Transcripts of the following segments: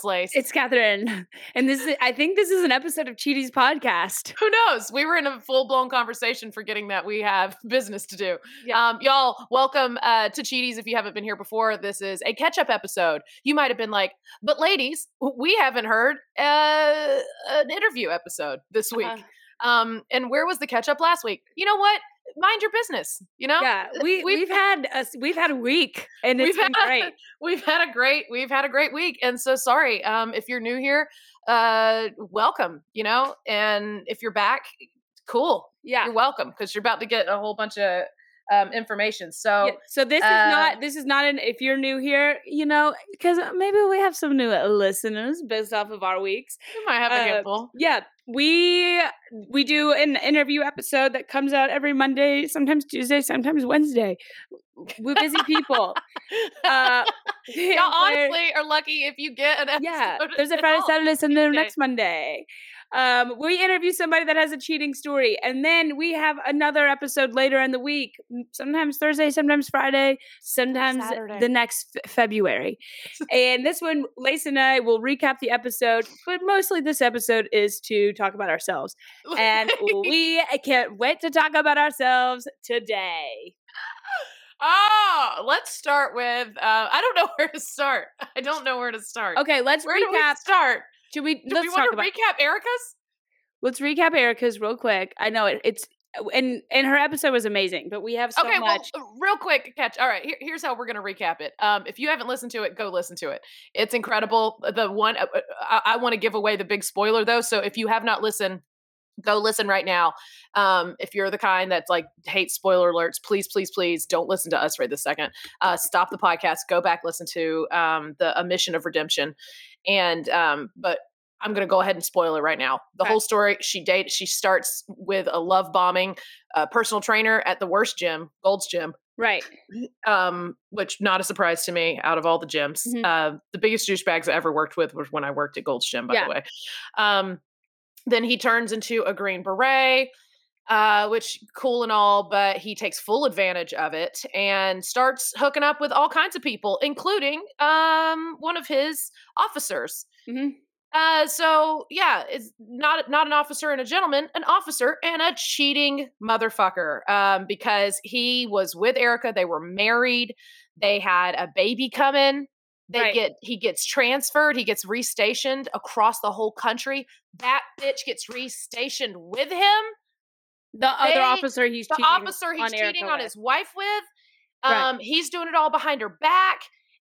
It's Lace. It's Catherine, and this is. I think this is an episode of Cheaties podcast. Who knows? We were in a full blown conversation, forgetting that we have business to do. Yeah. Um, y'all, welcome uh, to Cheaties. If you haven't been here before, this is a catch up episode. You might have been like, "But ladies, we haven't heard uh, an interview episode this week." Uh-huh. Um, and where was the catch up last week? You know what? Mind your business. You know. Yeah, we We've- we've, had a we've had a week, and it's We've been had- great. we've had a great we've had a great week and so sorry um if you're new here uh welcome you know and if you're back cool Yeah. you're welcome because you're about to get a whole bunch of um information so Yeah, So this is uh, not this is not an if you're new here, you know, because maybe we have some new listeners based off of our weeks. we might have a uh, handful Yeah, we we do an interview episode that comes out every Monday, sometimes Tuesday, sometimes Wednesday. We're busy people. Uh, y'all honestly are lucky if you get an episode yeah, there's a Friday. Saturday, Sunday, next Monday. Um, we interview somebody that has a cheating story, and then we have another episode later in the week. Sometimes Thursday, sometimes Friday, sometimes Saturday. the next f- February. and this one, Lace and I will recap the episode, but mostly this episode is to talk about ourselves, and we can't wait to talk about ourselves today. oh let's start with uh i don't know where to start i don't know where to start Okay, let's where recap. start Should we? do let's we talk want to about. recap erica's Let's recap Erica's real quick. I know it, it's and and her episode was amazing, but we have so okay, much. well, uh, real quick catch. All right, here, here's how we're gonna recap it. Um, if you haven't listened to it, go listen to it. It's incredible. The one uh, uh, I, I want to give away the big spoiler though, so if you have not listened, go listen right now. Um, if you're the kind that's like hates spoiler alerts, please, please, please don't listen to us right this second. Uh, stop the podcast, go back, listen to um, the A Mission of Redemption, and um, but I'm gonna go ahead and spoil it right now. The Okay. whole story. She date. She starts with a love bombing a personal trainer at the worst gym, Gold's Gym, right. um, which not a surprise to me out of all the gyms. Mhm. Uh, the biggest douchebags I ever worked with was when I worked at Gold's Gym, by Yeah. the way. Um, then he turns into a Green Beret, uh, which cool and all, but he takes full advantage of it and starts hooking up with all kinds of people, including um, one of his officers. Mhm. Uh, so yeah, it's not not an officer and a gentleman, an officer and a cheating motherfucker. Um, because he was with Erica, they were married, they had a baby coming. They Right. get he gets transferred, he gets restationed across the whole country. That bitch gets restationed with him. The other officer he's The cheating officer he's on cheating on with. his wife with. Right. Um, he's doing it all behind her back.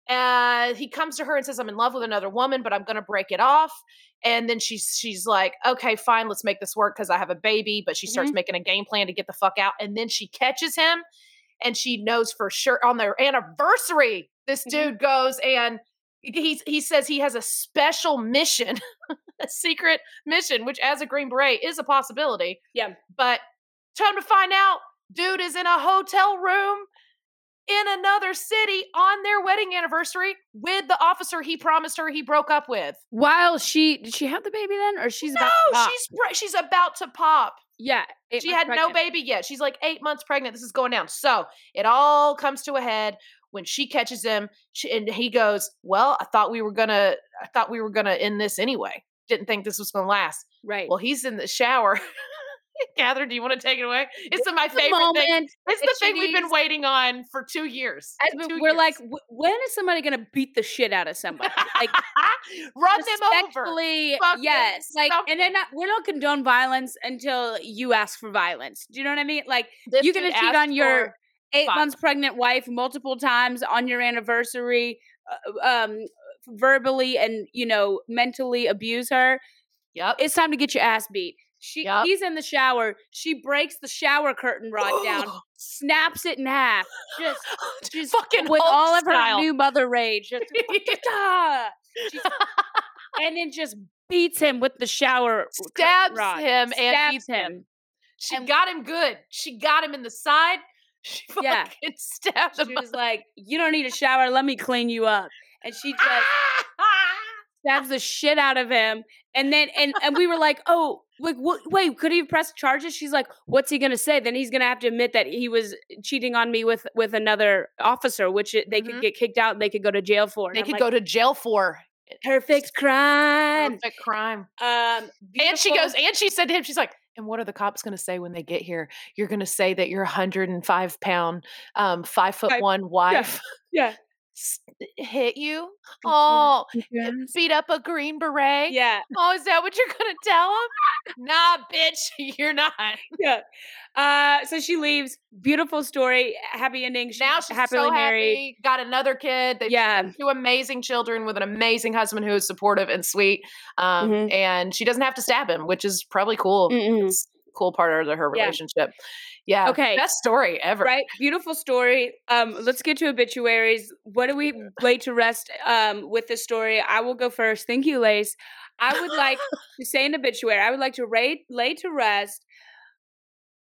Uh, he comes to her and says, "I'm in love with another woman, but I'm going to break it off." And then she's she's like, "Okay, fine, let's make this work because I have a baby." But she starts Mhm. making a game plan to get the fuck out, and then she catches him, and she knows for sure on their anniversary, this Mhm. dude goes and he he says he has a special mission, a secret mission, which as a Green Beret is a possibility. Yeah. But time to find out, dude is in a hotel room in another city on their wedding anniversary with the officer he promised her he broke up with. While she did she have the baby then, or she's no, about to pop? she's pre- she's about to pop. yeah. she had no baby yet. She's like eight months pregnant. This is going down. So it all comes to a head when she catches him, she, and he goes, "Well, I thought we were gonna, I thought we were gonna end this anyway. Didn't think this was gonna last." Right. Well, he's in the shower. Catherine, do you want to take it away? It's my favorite thing. It's the thing we've been waiting on for two years. Two we- we're like, years. "Wh- when is somebody gonna beat the shit out of somebody? Like run them over. respectfully, Fuck yes. Like, and then not, we don't condone violence until you ask for violence. Do you know what I mean? Like, This you gonna cheat on your eight Fine. months pregnant wife multiple times on your anniversary, uh, um, verbally and you know mentally abuse her. Yep. It's time to get your ass beat. She Yup. he's in the shower. She breaks the shower curtain rod down, snaps it in half, just just fucking with all of her style. new mother rage. Just, "Ah!" And then just beats him with the shower stabs rod. him and Stabs beats him. him. She And- got him good. She got him in the side. She fucking Yeah. stabbed him. She was like, "You don't need a shower. Let me clean you up." And she just stabs the shit out of him. And then and and we were like, "Oh, like wait, could he press charges?" She's like, "What's he gonna say?" Then he's gonna have to admit that he was cheating on me with with another officer, which they Mhm. could get kicked out. and They could go to jail for. And they I'm could like, go to jail for. Perfect crime. Perfect crime. Um, And she goes, and she said to him, she's like, and what are the cops going to say when they get here? You're going to say that your 105 pound, um, five foot one wife yeah. s- hit you? Oh, Yes. beat up a green beret? Yeah, Oh, is that what you're going to tell him? nah, bitch, you're not. yeah. Uh, so she leaves. Beautiful story. Happy ending. She's now she's happily so married. happy, got another kid. They've Yeah. two amazing children with an amazing husband who is supportive and sweet. Um, Mhm. And she doesn't have to stab him, which is probably cool. A cool part of her relationship. Yeah. Okay. Best story ever. Right, beautiful story. Um, let's get to obituaries. What do we lay to rest um, with this story? I will go first. Thank you, Lace. I would like to say an obituary. I would like to rate, lay to rest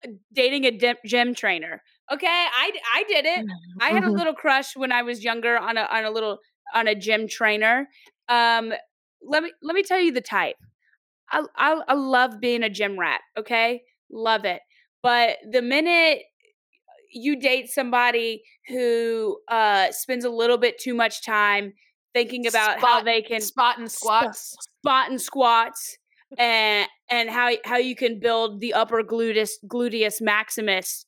uh, dating a gym trainer. Okay, I I did it. I had a Mhm. little crush when I was younger on a on a little on a gym trainer. Um, let me let me tell you the type. I I, I love being a gym rat. Okay, love it. But the minute you date somebody who uh, spends a little bit too much time thinking about how they can spot and squats. spot and squats and and how how you can build the upper gluteus gluteus maximus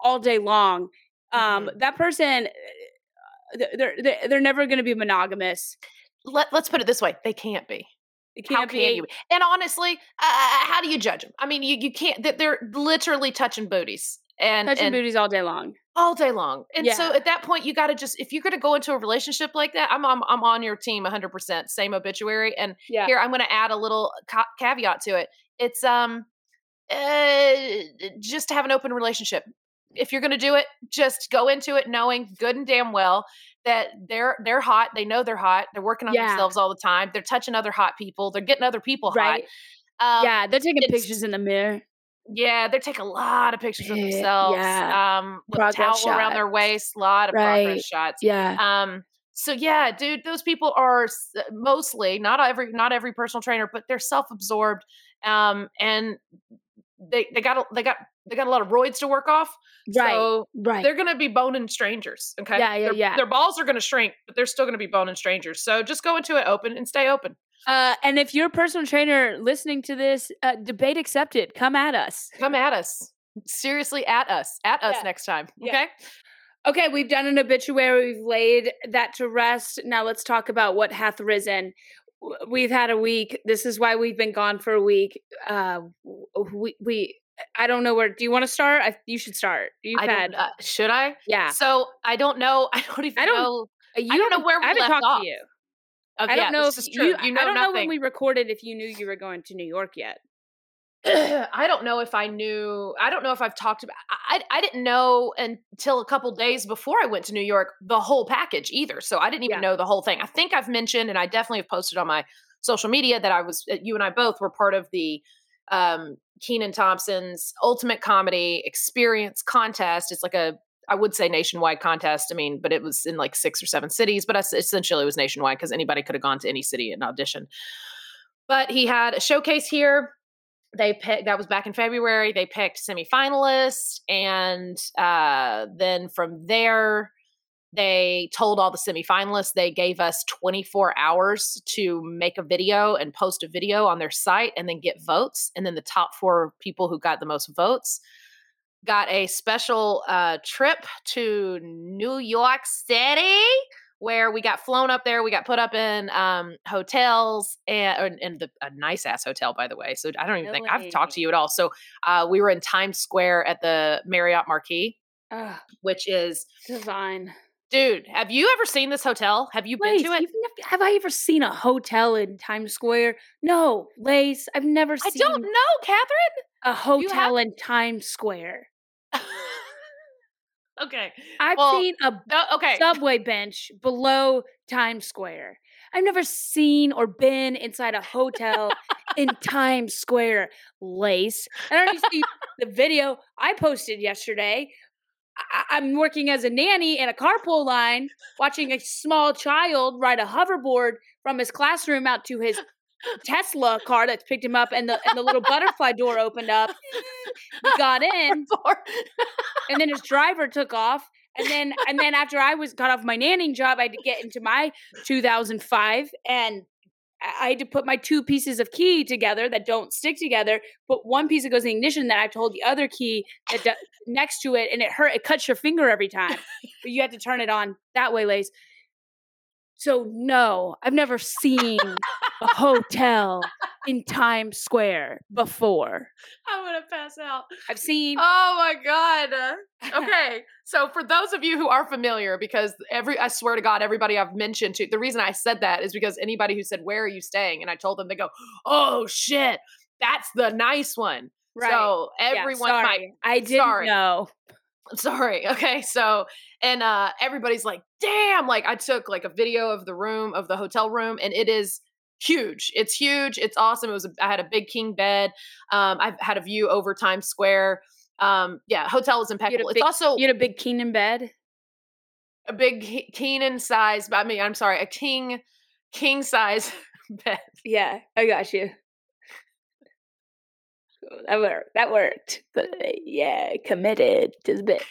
all day long um Mhm. that person uh, they're they're, they're never going to be monogamous Let, let's put it this way: they can't be. How can't can be you? And honestly, uh, how do you judge them? I mean, you, you can't. they- They're literally touching booties and, touching and booties all day long all day long. And so at that point, you got to just if you're going to go into a relationship like that, I'm I'm, I'm on your team 100. percent Same obituary. And yeah here I'm going to add a little ca- caveat to it. It's um, uh, just to have an open relationship. If you're going to do it, just go into it knowing good and damn well that they're they're hot. They know they're hot. They're working on Yeah. themselves all the time. They're touching other hot people. They're getting other people right hot. Um, yeah they're taking pictures in the mirror yeah, they're taking a lot of pictures of themselves. yeah. Um, with a towel Progress around their shots. waist, a lot of Right. progress shots. yeah Um, so yeah, dude, those people are uh, mostly not every not every personal trainer, but they're self-absorbed. Um, and they they got a, they got they got a lot of roids to work off. right So right they're gonna be boning strangers. Okay. Yeah, yeah, their, yeah. Their balls are gonna shrink, but they're still gonna be boning strangers. So just go into it open and stay open. uh and if you're a personal trainer listening to this uh, debate accepted come at us Come at us. Seriously, at us. At us Yeah. next time. Yeah. Okay. Okay, we've done an obituary. We've laid that to rest. Now let's talk about what hath risen. We've had a week. This is why we've been gone for a week. Uh, we, we I don't know where. Do you want to start? I, you should start. You've I had, uh, should I? yeah. So I don't know. I don't even I don't- know. You don't know where we I haven't left talked off. to you. Oh, I don't know this if is true. you. You know I don't know when we recorded if you knew you were going to New York yet. I don't know if I knew. I don't know if I've talked about. I I didn't know until a couple days before I went to New York the whole package either. So I didn't even Yeah. know the whole thing. I think I've mentioned, and I definitely have posted on my social media that I was. You and I both were part of the um Kenan Thompson's Ultimate Comedy Experience contest. It's like a I would say nationwide contest. I mean, but it was in like six or seven cities, but es- essentially it was nationwide because anybody could have gone to any city and audition. But he had a showcase here. They picked that was back in February. They picked semifinalists, and uh, then from there, they told all the semifinalists they gave us 24 hours to make a video and post a video on their site, and then get votes. And then the top four people who got the most votes got a special uh, trip to New York City where we got flown up there. We got put up in um, hotels and in the, a nice ass hotel, by the way. So I don't even think I've talked to you at all. So uh, we were in Times Square at the Marriott Marquis, Ugh, which is, divine. dude, have you ever seen this hotel? Have you been to it? have I ever seen a hotel in Times Square? No, Lace. I've never I seen I don't know, Catherine. a hotel in Times Square. Okay. I've Well, seen a No, okay. subway bench below Times Square. I've never seen or been inside a hotel in Times Square, Lace. I don't know if you see the video I posted yesterday. I- I'm working as a nanny in a carpool line, watching a small child ride a hoverboard from his classroom out to his Tesla car that's picked him up, and the and the little butterfly door opened up. We got in, and then his driver took off And then and then after I was got off my nanning job, I had to get into my 2005 and I had to put my two pieces of key together that don't stick together. But one piece that goes in the ignition, that I have to hold the other key that do, next to it, and it hurt. It cuts your finger every time, but you have to turn it on that way, Lace. So no, I've never seen hotel in Times Square before. I'm gonna pass out. I've seen. Oh my god. Okay, so for those of you who are familiar, because every I swear to God, everybody I've mentioned to, the reason I said that is because anybody who said where are you staying, and I told them, they go, oh shit, that's the nice one. Right. So Yeah, everyone might sorry. I didn't sorry. know. sorry okay so and uh everybody's like damn like i took like a video of the room of the hotel room and it is huge it's huge it's awesome it was a, i had a big king bed um i've had a view over times square um yeah hotel is impeccable big- it's also You had a big Kenan bed. a big Ke- kenan size i mean i'm sorry a king king size bed Yeah, I got you. That worked. That worked. But yeah, committed to the bit.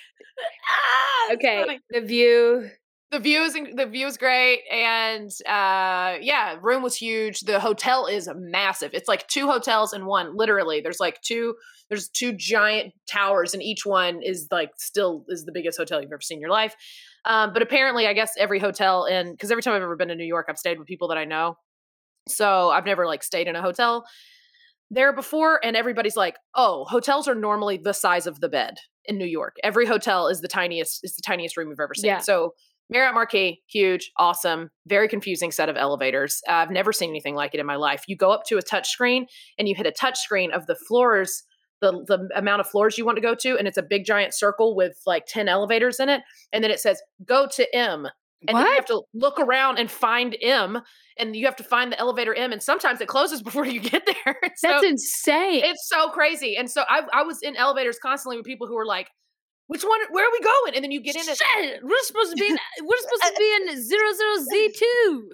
Ah, Okay, funny. the view. The view is the view is great and uh yeah room was huge. The hotel is massive. It's like two hotels in one literally. There's like two there's two giant towers and each one is like still is the biggest hotel you've ever seen in your life. Um but apparently i guess every hotel in because every time i've ever been to new york i've stayed with people that i know. So i've never like stayed in a hotel there before and everybody's like oh hotels are normally the size of the bed in new york. Every hotel is the tiniest is the tiniest room you've ever seen. Yeah. so Marriott Marquis, huge, awesome, very confusing set of elevators. Uh, I've never seen anything like it in my life. You go up to a touch screen and you hit a touch screen of the floors, the, the amount of floors you want to go to, and it's a big giant circle with like 10 elevators in it. And then it says, go to M. And then you have to look around and find M, and you have to find the elevator M. And sometimes it closes before you get there. so That's insane. it's so crazy. And so I, I was in elevators constantly with people who were like, which one, where are we going? And then you get in it. Shit, we're supposed to be in, we're supposed to be in zero zero Z two.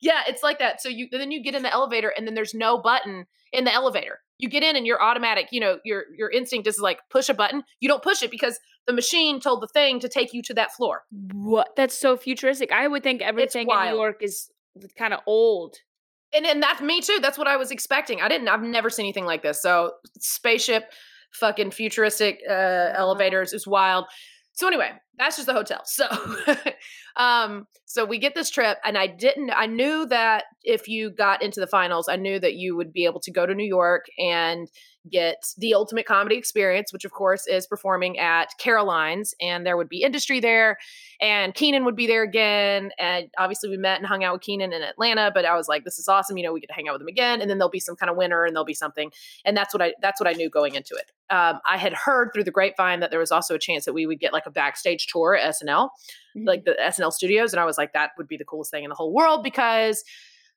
Yeah, it's like that. So you then you get in the elevator and then there's no button in the elevator. You get in and your automatic, you know, your your instinct is like push a button. You don't push it because the machine told the thing to take you to that floor. What? That's so futuristic. I would think everything in New. York is kind of old. And and that's me too. That's what I was expecting. I didn't I've never seen anything like this. So spaceship fucking futuristic uh elevators is wild. So anyway, that's just the hotel. So um so we get this trip and I didn't I knew that if you got into the finals, I knew that you would be able to go to New York and get the ultimate comedy experience, which of course is performing at Caroline's and there would be industry there and Kenan would be there again and obviously we met and hung out with Kenan in Atlanta, but I was like this is awesome, you know, we get to hang out with him again and then there'll be some kind of winner and there'll be something and that's what I that's what I knew going into it. Um, I had heard through the grapevine that there was also a chance that we would get like a backstage tour at SNL, like the SNL studios, and I was like, that would be the coolest thing in the whole world because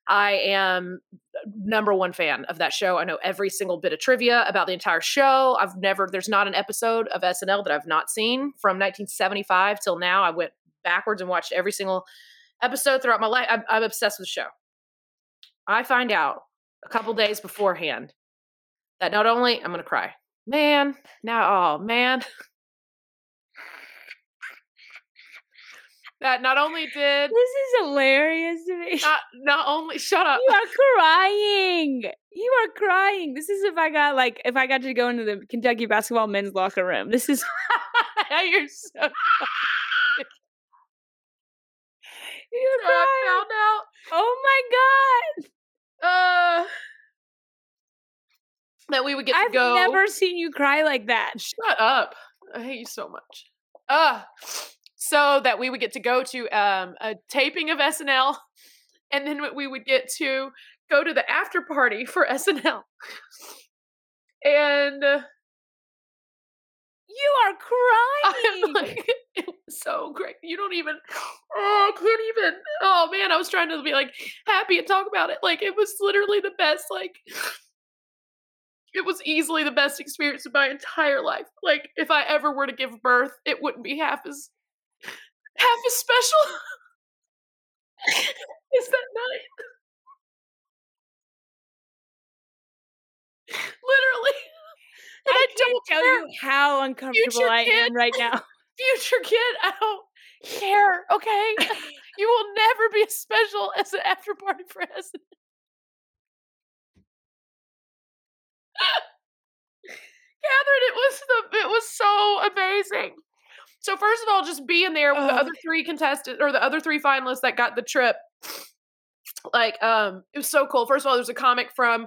I am uh, number one fan of that show. I know every single bit of trivia about the entire show. I've never there's not an episode of SNL that I've not seen from 1975 till now. I went backwards and watched every single episode throughout my life. I'm, I'm obsessed with the show. I find out a couple days beforehand that not only I'm gonna cry, man. Now, oh man, that not only did This is hilarious to me. not not only shut up. You are crying. You are crying. This is if I got like if I got to go into the Kentucky basketball men's locker room. This is You're so you're so I crying. found out. Oh my god. Uh, that we would get I've go. never seen you cry like that. Shut up. I hate you so much. Uh, so that we would get to go to um, a taping of SNL, and then we would get to go to the after party for SNL. And uh, You are I'm crying. like, it was so great. You don't even, oh, I can't even. Oh man, I was trying to be like happy and talk about it. Like it was literally the best. Like it was easily the best experience of my entire life. Like if I ever were to give birth, it wouldn't be half as half as special as that night. Literally. And I, I don't tell care. you how uncomfortable Future I kid. am right now. future kid, I don't care. Okay, you will never be as special as an after party president. Catherine, it was the it was so amazing. So first of all, just being there with the other three contestants or the other three finalists that got the trip, like um, it was so cool. First of all, there's a comic from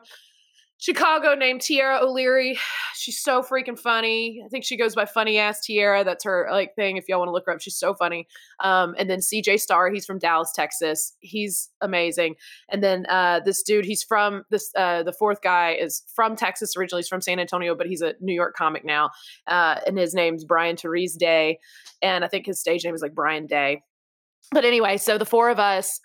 Chicago named Tiara O'Leary. She's so freaking funny. I think she goes by Funny Ass Tiara. That's her like thing. If y'all want to look her up, she's so funny. Um, and then CJ Star, he's from Dallas, Texas. He's amazing. And then uh, this dude, he's from this. Uh, the fourth guy is from Texas originally. He's from San Antonio, but he's a New York comic now. Uh, and his name's Brian Therese Day, and I think his stage name is like Brian Day. But anyway, so the four of us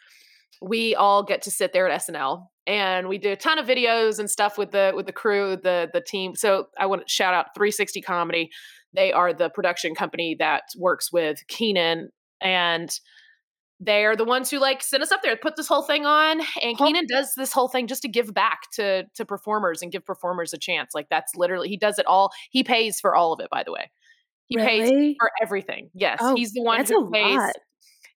we all get to sit there at SNL and we do a ton of videos and stuff with the with the crew, the the team. So I want to shout out 360 Comedy. They are the production company that works with Kenan and they're the ones who like sent us up there put this whole thing on and Kenan does this whole thing just to give back to to performers and give performers a chance like that's literally he does it all he pays for all of it by the way he Really? pays for everything yes Oh, he's the one That's who a pays lot.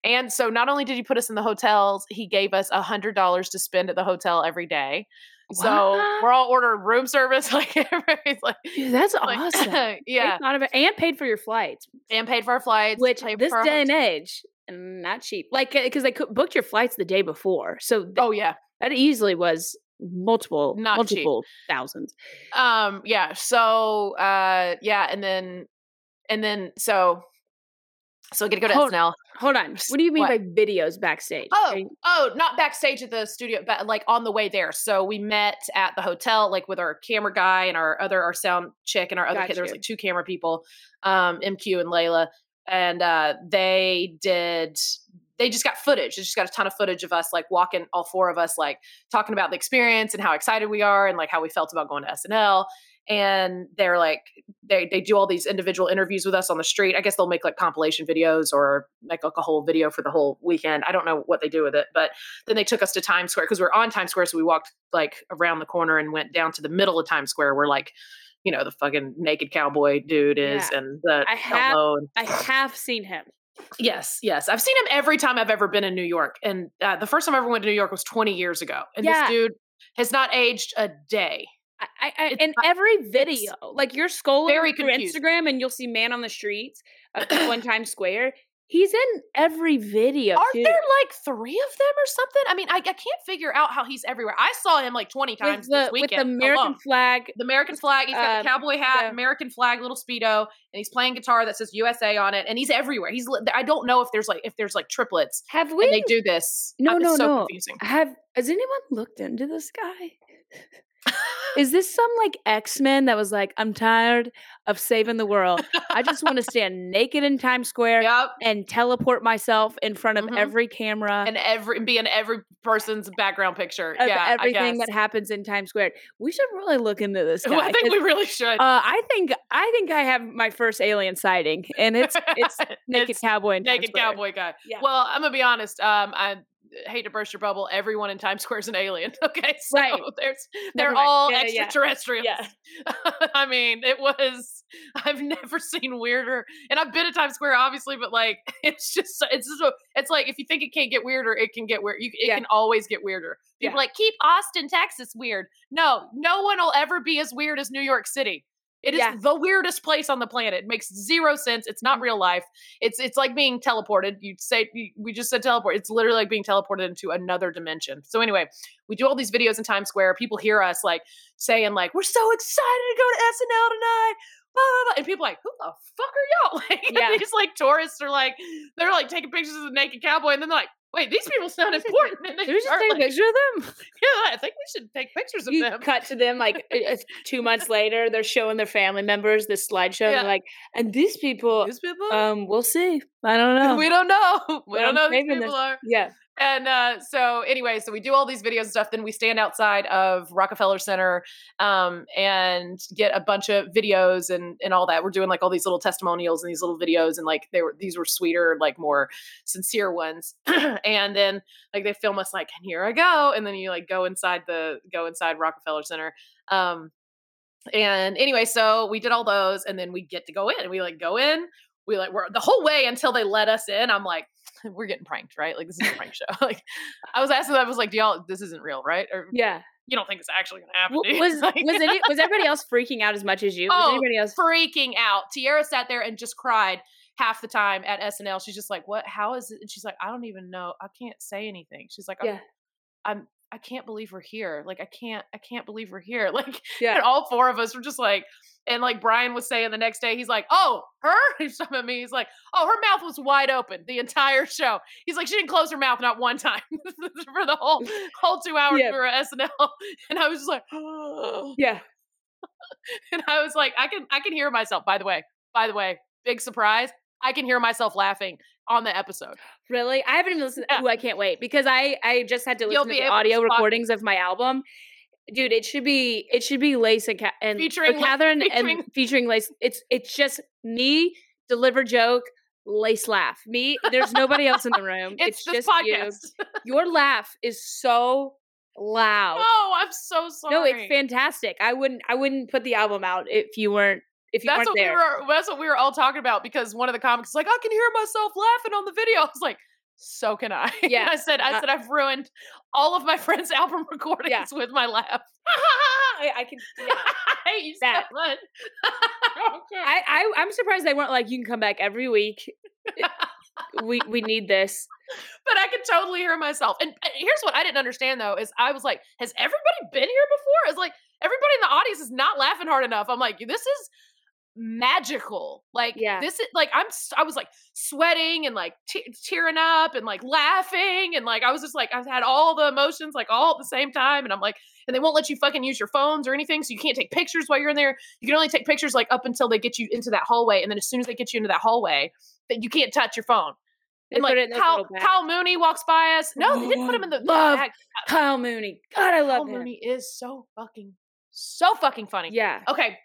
And so not only did he put us in the hotels, he gave us a hundred dollars to spend at the hotel every day. So we're all ordering room service, like everybody's like, Dude, that's like, awesome. Yeah, of it and paid for your flights, and paid for our flights, which this day and age, not cheap. Like because they booked your flights the day before, so th- Oh yeah, that easily was multiple, Not cheap. thousands. um, yeah. So uh, yeah, and then and then so so I get to go to Hold- SNL. Hold on, what do you mean What? by videos backstage? Oh, you- oh, not backstage at the studio, but like on the way there. So we met at the hotel, like with our camera guy and our other our sound chick and our other Got kid. There was like two camera people, um, MQ and Layla, and uh, they did. They just got footage. They just got a ton of footage of us like walking, all four of us, like talking about the experience and how excited we are and like how we felt about going to SNL. And they're like, they they do all these individual interviews with us on the street. I guess they'll make like compilation videos or make like a whole video for the whole weekend. I don't know what they do with it, but then they took us to Times Square because we are on Times Square, so we walked like around the corner and went down to the middle of Times Square where like you know the fucking naked cowboy dude is Yeah. and the I have- and I have seen him. yes yes I've seen him every time I've ever been in New York and uh, the first time I ever went to New York was 20 years ago and Yeah. this dude has not aged a day. I, I, in every video, like you're scrolling through. Instagram and you'll see man on the streets people in Times Square. He's in every video. Are too. there like three of them or something? I mean, I, I can't figure out how he's everywhere. I saw him like 20 with times the this with weekend. the American alone. flag? the American flag. He's got Uh, the cowboy hat. American flag, little speedo, and he's playing guitar that says USA on it. And he's everywhere. He's. I don't know if there's like if there's like triplets Have we? and they do this. No, Uh, it's no, so no. confusing. Have has anyone looked into this guy? Is this some like X Men that was like, I'm tired of saving the world. I just want to stand naked in Times Square Yep. and teleport myself in front of Mhm. every camera And every be in every person's background picture. of yeah, everything that happens in Times Square. We should really look into this guy. Well, I think we really should. uh, I think I think I have my first alien sighting, and it's it's naked It's cowboy naked cowboy guy. Yeah. Well, I'm gonna be honest. Um, I hate to burst your bubble. Everyone in Times Square is an alien. Okay, so Right. there's they're all Yeah, extraterrestrials. Yeah. I mean, it was. I've never seen weirder, and I've been to Times Square, obviously, but like, it's just it's just, a, it's like if you think it can't get weirder, it can get weird. You, it Yeah. can always get weirder. People like keep Austin, Texas, weird. No, no one will ever be as weird as New York City. It is Yeah. the weirdest place on the planet. It makes zero sense. It's not mm. real life. It's it's like being teleported. You say we just said teleport. It's literally like being teleported into another dimension. So anyway, we do all these videos in Times Square. People hear us like saying like, "We're so excited to go to SNL tonight." Blah, blah, blah. And people are like, who the fuck are y'all? Like, Yeah. these like tourists are like, they're like taking pictures of the naked cowboy, and then they're like, wait, these people sound important. And they we just take a picture of them? yeah, I think we should take pictures of you them. cut to them like two months later. They're showing their family members this slideshow. And Yeah. they're like, and these people, These people? um, we'll see. I don't know. we don't know. We don't I'm know who these people are. yeah, And uh, so, anyway, so we do all these videos and stuff. Then we stand outside of Rockefeller Center um, and get a bunch of videos and and all that. We're doing like all these little testimonials and these little videos, and like they were these were sweeter, like more sincere ones. and then like they film us like, and here I go, and then you like go inside the go inside Rockefeller Center. Um, and anyway, so we did all those, and then we get to go in. and We like go in. we like we're the whole way until they let us in. I'm like, we're getting pranked, right? Like this is a prank show. like I was asking I was like, do y'all this isn't real, right? Or Yeah. you don't think it's actually gonna happen? W- Was Like- was any, was everybody else freaking out as much as you? Was Oh, anybody else? freaking out. Tiara sat there and just cried half the time at SNL. She's just like, "What? How is it?" And she's like, "I don't even know. I can't say anything." She's like, I'm, Yeah. I'm I can't believe we're here. Like I can't I can't believe we're here. Like Yeah. and all four of us were just like and like Brian was saying the next day, he's like, "Oh, her?" He's talking at me. He's like, "Oh, her mouth was wide open the entire show." He's like, "She didn't close her mouth not one time for the whole whole two hours Yeah. at SNL." And I was just like, oh. Yeah. and I was like, I can I can hear myself. By the way, by the way, big surprise. I can hear myself laughing on the episode. Really? I haven't even listened. Yeah. Ooh, I can't wait because I I just had to listen to the able to audio recordings of my album. Dude, it should be it should be Lace and, Ca- and or Featuring Catherine featuring- and featuring Lace. It's it's just me deliver joke, Lace laugh. Me, there's nobody else in the room. It's, It's, just you. Your laugh is so loud. oh, I'm so sorry. No, it's fantastic. I wouldn't I wouldn't put the album out if you weren't if you That's what there. we were. That's what we were all talking about because one of the comics was like, I can hear myself laughing on the video. I was like, so can I. Yeah. I said, I Uh, said, I've ruined all of my friends' album recordings Yeah. with my laugh. I, I can yeah. I hate you That. so much. Okay. I, I I'm surprised they weren't like you can come back every week. we we need this. but I could totally hear myself. And uh, here's what I didn't understand though: is I was like, has everybody been here before? It's like everybody in the audience is not laughing hard enough. I'm like, this is magical. Like Yeah. this is like I'm. I was like sweating and like te- tearing up and like laughing and like I was just like I've had all the emotions like all at the same time. And I'm like, and they won't let you fucking use your phones or anything, so you can't take pictures while you're in there. You can only take pictures like up until they get you into that hallway, and then as soon as they get you into that hallway, that you can't touch your phone. They And like Kyle. Kyle Mooney walks by us. No, they didn't put him in the Love bag. Kyle Mooney. God, I Kyle love him. Mooney is so fucking, so fucking funny. Yeah. Okay,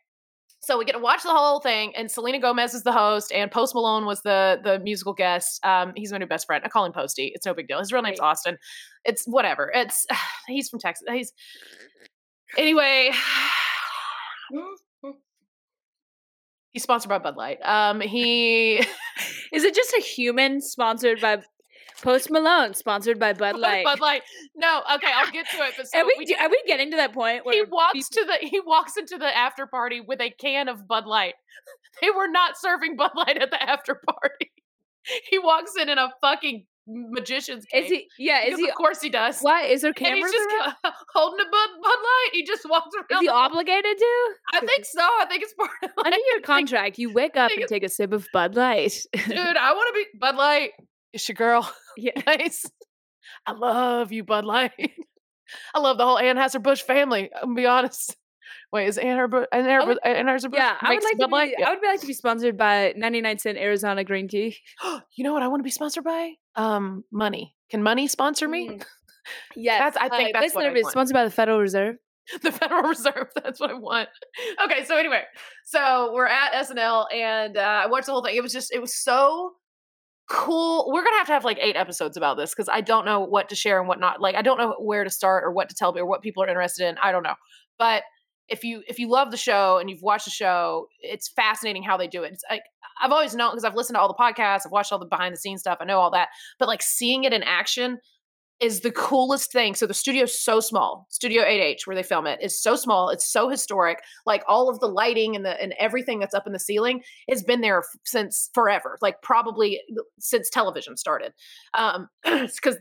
so we get to watch the whole thing, and Selena Gomez is the host, and Post Malone was the the musical guest. Um, he's my new best friend. I call him Posty. It's no big deal. His real name's Right. Austin. It's whatever. It's he's from Texas. He's anyway. He's sponsored by Bud Light. Um, he Is it just a human sponsored by Post Malone, sponsored by Bud Light? Bud Light. No, okay, I'll get to it. But so are we, we do- are we getting to that point where he walks people- to the he walks into the after party with a can of Bud Light. They were not serving Bud Light at the after party. He walks in in a fucking magician's cape. is he? Yeah, is he? of course he does. Why is there And cameras he's just around? holding a Bud, Bud Light. He just walks Is around. he the- obligated to? I think so. I think it's part of Under your contract, you wake up and take a sip of Bud Light. Dude, I want to be Bud Light. It's your girl. yeah. Nice. I love you, Bud Light. I love the whole Anheuser Busch family. I'm gonna be honest. Wait, is Anheuser would- Anheuser Busch Yeah, I would like to be. Light? I would like to be sponsored by 99 cent Arizona green tea. you know what I want to be sponsored by? Um, money. Can money sponsor me? Mm. Yes, That's- I think uh, that's what I want. sponsored by the Federal Reserve. the Federal Reserve. That's what I want. Okay, so anyway, so we're at SNL and uh, I watched the whole thing. It was just, it was so cool. We're gonna have to have like eight episodes about this because I don't know what to share and what not. Like, I don't know where to start or what to tell me or what people are interested in. I don't know, but if you if you love the show and you've watched the show, it's fascinating how they do it. It's like I've always known because I've listened to all the podcasts, I've watched all the behind the scenes stuff, I know all that, but like seeing it in action is the coolest thing. So the studio's so small. Studio 8H where they film it is so small. It's so historic. Like all of the lighting and the and everything that's up in the ceiling has been there since forever. Like probably since television started. Um cuz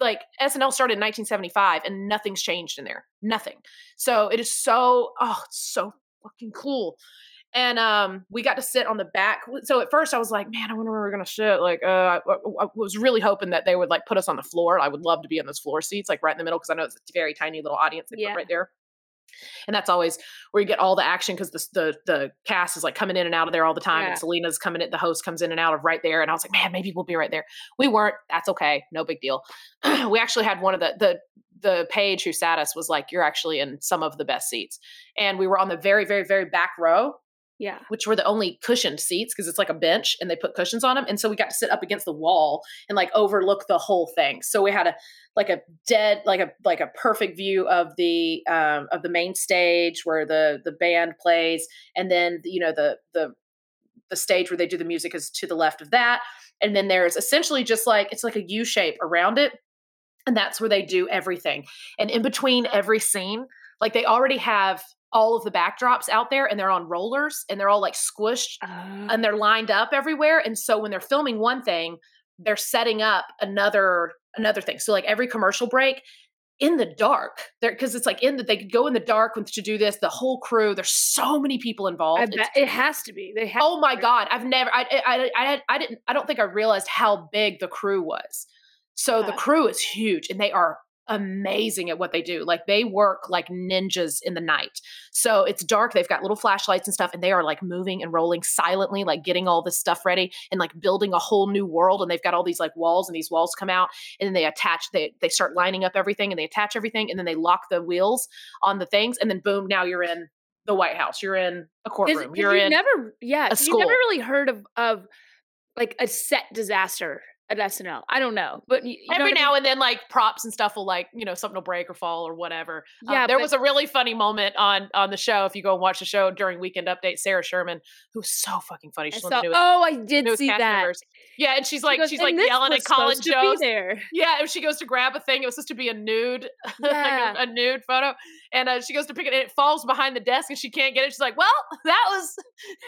like SNL started in 1975 and nothing's changed in there. Nothing. So it is so oh, it's so fucking cool. And um, we got to sit on the back. So at first I was like, man, I wonder where we're gonna sit. Like, uh, I, I was really hoping that they would like put us on the floor. I would love to be in those floor seats, like right in the middle, because I know it's a very tiny little audience they Yeah. put right there. And that's always where you get all the action because the, the the cast is like coming in and out of there all the time, Yeah. and Selena's coming in. The host comes in and out of right there, and I was like, man, maybe we'll be right there. We weren't. That's okay, no big deal. we actually had one of the the the page who sat us was like, you're actually in some of the best seats, and we were on the very very very back row Yeah. which were the only cushioned seats because it's like a bench and they put cushions on them. And so we got to sit up against the wall and like overlook the whole thing. So we had a like a dead like a like a perfect view of the um of the main stage where the the band plays and then you know the the the stage where they do the music is to the left of that. And then there's essentially just like it's like a U shape around it. And that's where they do everything. And in between every scene, like they already have all of the backdrops out there and they're on rollers and they're all like squished Uh, and they're lined up everywhere. And so when they're filming one thing, they're setting up another another thing. So like every commercial break in the dark, there because it's like in the they could go in the dark with, to do this. The whole crew, there's so many people involved. It has to be. They have. oh my god, I've never, I, I, I, I didn't, I don't think I realized how big the crew was. So the crew is huge, and they are amazing at what they do. Like they work like ninjas in the night. So it's dark. They've got little flashlights and stuff, and they are like moving and rolling silently, like getting all this stuff ready and like building a whole new world. And they've got all these like walls, and these walls come out, and then they attach. They they start lining up everything, and they attach everything, and then they lock the wheels on the things, and then boom, now you're in the White House. You're in a courtroom. You're in never, yeah, you've never really heard of of like a set disaster at SNL. I don't know, but you, you know every I now mean? and then like props and stuff will like you know something will break or fall or whatever Um, Yeah, there but- was a really funny moment on on the show if you go and watch the show during weekend update sarah sherman who's so fucking funny I she's saw, of the newest, oh, I did see that. members. yeah and she's She like goes, she's like yelling at colin supposed to be jost there. yeah and she goes to grab a thing it was supposed to be a nude Yeah. like a, a nude photo and uh, she goes to pick it and it falls behind the desk and she can't get it she's like well that was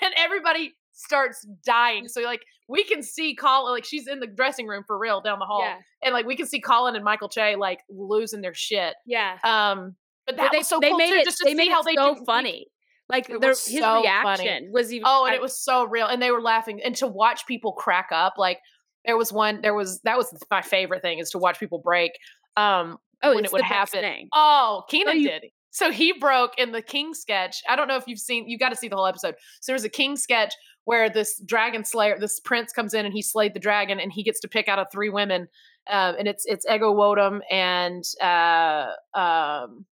and everybody starts dying so like we can see colin like she's in the dressing room for real down the hall Yeah, and like we can see Colin and Michael Che like losing their shit. yeah. Um, but that But they, was so they cool made too, it. just to They see made how it they so do- funny. Like their, was his so reaction funny. was even. Oh, and I- it was so real, and they were laughing, and to watch people crack up, like there was one, there was that was my favorite thing is to watch people break. Um, oh, when it would happen. thing. oh, Kenan you- did. So he broke in the King sketch. I don't know if you've seen. You got to see the whole episode. So there's a King sketch where this dragon slayer, this prince comes in and he slayed the dragon, and he gets to pick out of three women, uh, and it's it's Ego Nwodim and uh, um,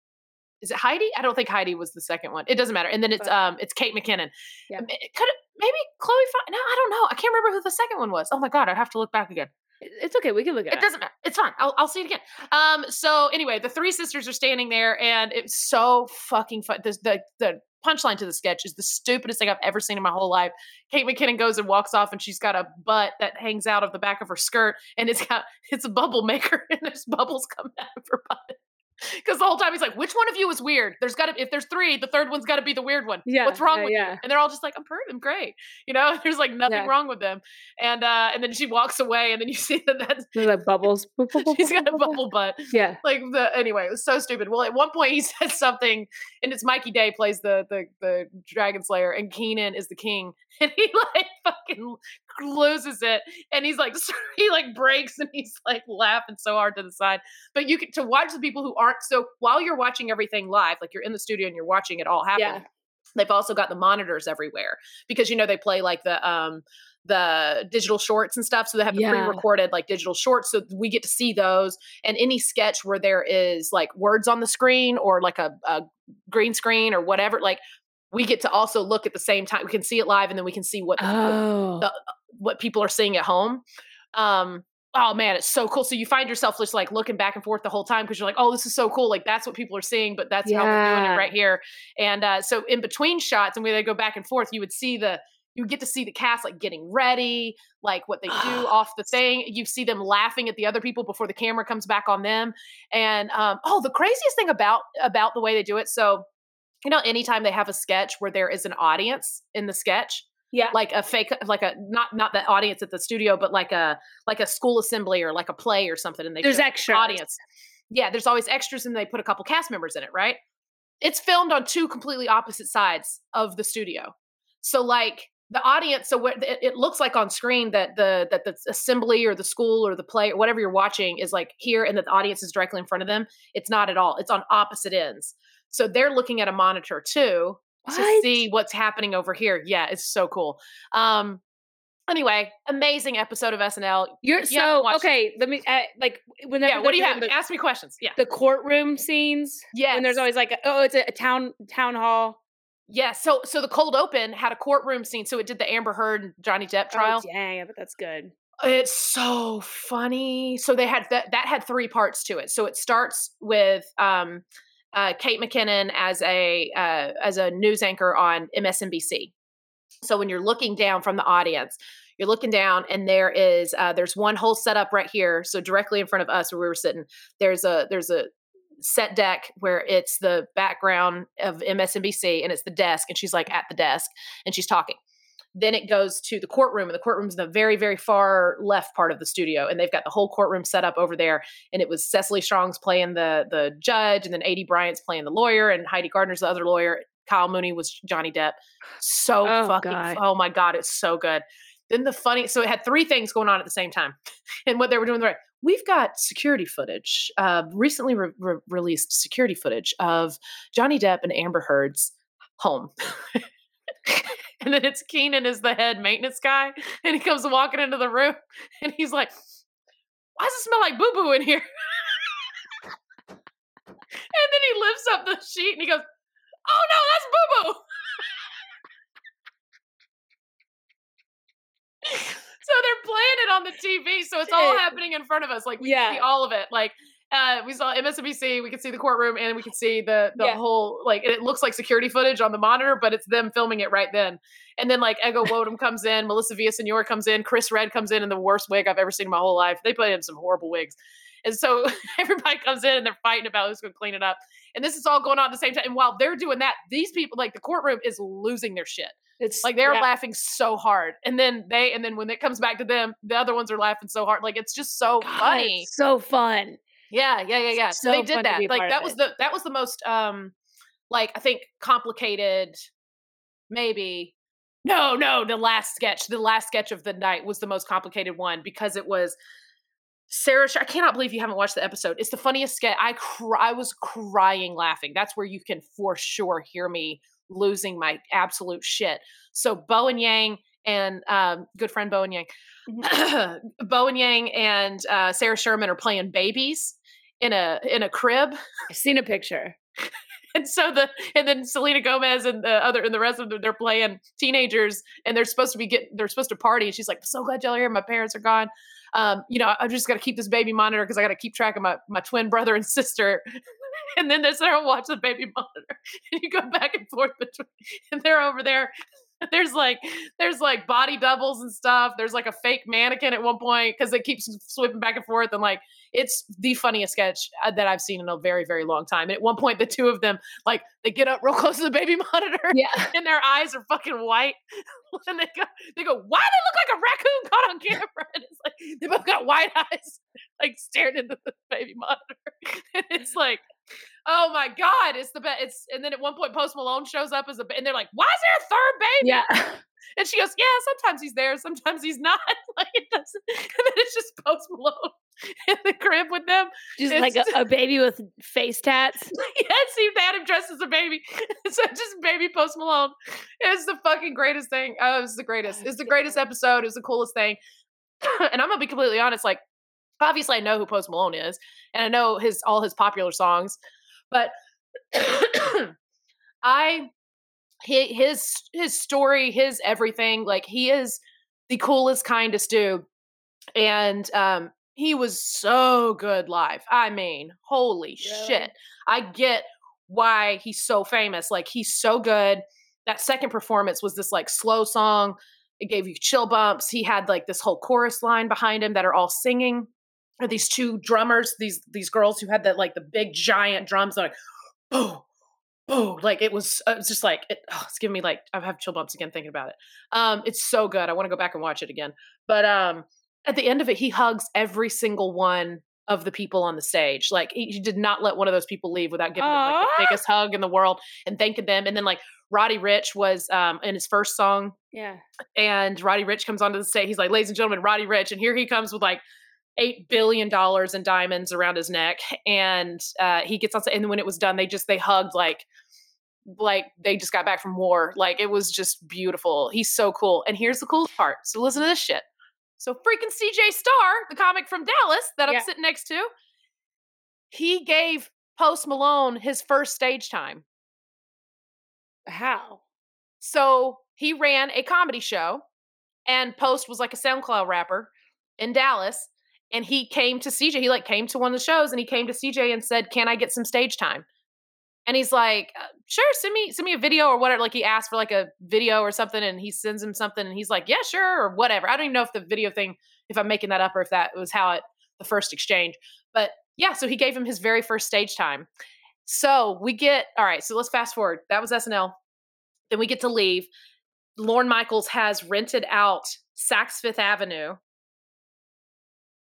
is it Heidi? I don't think Heidi was the second one. It doesn't matter. And then it's um it's Kate McKinnon. Yeah. Um, It maybe Chloe. No, I don't know. I can't remember who the second one was. Oh my god, I'd have to look back again. It's okay. We can look at it. It doesn't matter. It's fine. I'll, I'll see it again. Um. So anyway, the three sisters are standing there, and it's so fucking fun. The the, the punchline to the sketch is the stupidest thing I've ever seen in my whole life. Kate McKinnon goes and walks off, and she's got a butt that hangs out of the back of her skirt, and it's got it's a bubble maker, and there's bubbles coming out of her butt. Because the whole time he's like, "Which one of you is weird? There's got to if there's three, the third one's got to be the weird one. Yeah, What's wrong yeah, with yeah. you?" And they're all just like, "I'm perfect. I'm great." You know, there's like nothing Yeah. wrong with them. And uh, and then she walks away, and then you see that that's There's like bubbles. Boop, boop, boop, He's got a bubble butt. Yeah. Like the anyway, it was so stupid. Well, at one point he says something, and it's Mikey Day plays the the the Dragon Slayer, and Kenan is the king, and he like fucking loses it, and he's like he like breaks, and he's like laughing so hard to the side. But you can to watch the people who aren't so while you're watching everything live, like you're in the studio and you're watching it all happen. Yeah. They've also got the monitors everywhere because you know they play like the um the digital shorts and stuff so they have the Yeah. pre-recorded like digital shorts so we get to see those and any sketch where there is like words on the screen or like a, a green screen or whatever like we get to also look at the same time we can see it live and then we can see what Oh. the- what people are seeing at home um oh man it's so cool. So you find yourself just like looking back and forth the whole time because you're like oh this is so cool. Like that's what people are seeing but that's how we're doing it right here. And uh so in between shots and where they go back and forth you would see the you get to see the cast like getting ready like what they do off the thing. You see them laughing at the other people before the camera comes back on them. And um oh the craziest thing about about the way they do it so you know anytime they have a sketch where there is an audience in the sketch yeah. like a fake like a not not the audience at the studio but like a like a school assembly or like a play or something and they There's show extras. audience. Yeah there's always extras and they put a couple cast members in it right? It's filmed on two completely opposite sides of the studio. So like the audience so what it, it looks like on screen that the that the assembly or the school or the play or whatever you're watching is like here and that the audience is directly in front of them. It's not at all. It's on opposite ends. So they're looking at a monitor too to see what's happening over here. Yeah, it's so cool. Um anyway, amazing episode of SNL. You're you so okay. Let me uh, like whenever yeah, what do you have? The, Ask me questions. Yeah. the courtroom scenes. Yeah, And there's always like, a, oh, it's a, a town town hall Yeah, so so the cold open had a courtroom scene, so it did the Amber Heard and Johnny Depp trial. Oh, dang, I bet that's good. It's so funny. So they had that that had three parts to it. So it starts with um uh, Kate McKinnon as a uh, as a news anchor on MSNBC. So when you're looking down from the audience, you're looking down and there is uh, there's one whole setup right here. So directly in front of us where we were sitting, there's a there's a set deck where it's the background of MSNBC and it's the desk and she's like at the desk and she's talking. Then it goes to the courtroom, and the courtroom's in the very, very far left part of the studio, and they've got the whole courtroom set up over there. And it was Cecily Strong's playing the the judge, and then Aidy Bryant's playing the lawyer, and Heidi Gardner's the other lawyer. Kyle Mooney was Johnny Depp. So oh, fucking, God. oh my God, it's so good. Then the funny, so it had three things going on at the same time. and what they were doing, the right, we've got security footage, uh, recently re- re- released security footage of Johnny Depp and Amber Heard's home. and then it's Kenan is the head maintenance guy, and he comes walking into the room, and he's like, "Why does it smell like boo boo in here?" and then he lifts up the sheet and he goes, "Oh no, that's boo boo." so they're playing it on the TV, so it's all happening in front of us. Like we yeah. see all of it. Like uh, we saw MSNBC. We could see the courtroom, and we could see the the yeah. whole like. It looks like security footage on the monitor, but it's them filming it right then. And then like Ego Nwodim comes in, Melissa Villaseñor comes in, Chris Redd comes in in the worst wig I've ever seen in my whole life. They put in some horrible wigs, and so everybody comes in and they're fighting about who's going to clean it up. And this is all going on at the same time. And while they're doing that, these people, like the courtroom, is losing their shit. It's like they're yeah. laughing so hard, and then they, and then when it comes back to them, the other ones are laughing so hard. Like it's just so God, funny, so fun. Yeah, yeah, yeah, yeah. So, they did that. Like that was it. the that was the most um like I think complicated maybe no, no, the last sketch, the last sketch of the night was the most complicated one because it was Sarah. I cannot believe you haven't watched the episode. It's the funniest sketch. I cry, I was crying laughing. That's where you can for sure hear me losing my absolute shit. So Bowen Yang and um, good friend Bowen Yang, Bowen Yang and uh, Sarah Sherman are playing babies in a in a crib. I've seen a picture. and so the and then Selena Gomez and the other and the rest of them they're playing teenagers and they're supposed to be getting they're supposed to party and she's like so glad y'all are here my parents are gone um you know I just got to keep this baby monitor because I got to keep track of my my twin brother and sister and then they start watch the baby monitor and you go back and forth between and they're over there there's like there's like body doubles and stuff. There's like a fake mannequin at one point because it keeps sweeping back and forth and like it's the funniest sketch uh, that I've seen in a very very long time. And at one point, the two of them like they get up real close to the baby monitor, yeah, and their eyes are fucking white, and they go they go, why do they look like a raccoon caught on camera? And it's like they both got white eyes, like staring into the baby monitor, and it's like oh my god, it's the best. It's and then at one point Post Malone shows up as a and they're like, why is there a third baby? Yeah. And she goes, yeah, sometimes he's there, sometimes he's not. like it doesn't. And then it's just Post Malone in the crib with them, just it's, like a, a, baby with face tats. yes, he had him dressed as a baby. so just baby Post Malone. It's the fucking greatest thing. Oh, it's the greatest. It's the greatest episode. It's the coolest thing. and I'm gonna be completely honest, like obviously I know who Post Malone is, and I know his all his popular songs, but I his his story, his everything, like he is the coolest, kindest dude, and um, he was so good live. I mean, holy really? shit! I get why he's so famous. Like he's so good. That second performance was this like slow song. It gave you chill bumps. He had like this whole chorus line behind him that are all singing are these two drummers, these these girls who had that like the big giant drums, like oh oh like it was uh, it's just like it, oh, it's giving me like I have chill bumps again thinking about it. Um, it's so good. I want to go back and watch it again. But um, at the end of it, he hugs every single one of the people on the stage. Like he, he did not let one of those people leave without giving them like the biggest hug in the world and thanking them. And then like Roddy Ricch was um in his first song. Yeah. And Roddy Ricch comes onto the stage. He's like, ladies and gentlemen, Roddy Ricch. And here he comes with like eight billion dollars in diamonds around his neck, and uh, he gets on. And when it was done, they just they hugged like like they just got back from war. Like it was just beautiful. He's so cool. And here's the cool part. So listen to this shit. So freaking CJ Star, the comic from Dallas that I'm yeah. sitting next to, he gave Post Malone his first stage time. How? So he ran a comedy show, and Post was like a SoundCloud rapper in Dallas, and he came to CJ. He like came to one of the shows and he came to CJ and said, "Can I get some stage time?" and he's like, uh, "Sure, send me send me a video or whatever." Like he asked for like a video or something, and he sends him something, and he's like, "Yeah, sure," or whatever. I don't even know if the video thing, if I'm making that up, or if that was how it the first exchange. But yeah, so he gave him his very first stage time. So we get all right. So let's fast forward. That was SNL. Then we get to leave. Lorne Michaels has rented out Saks Fifth Avenue.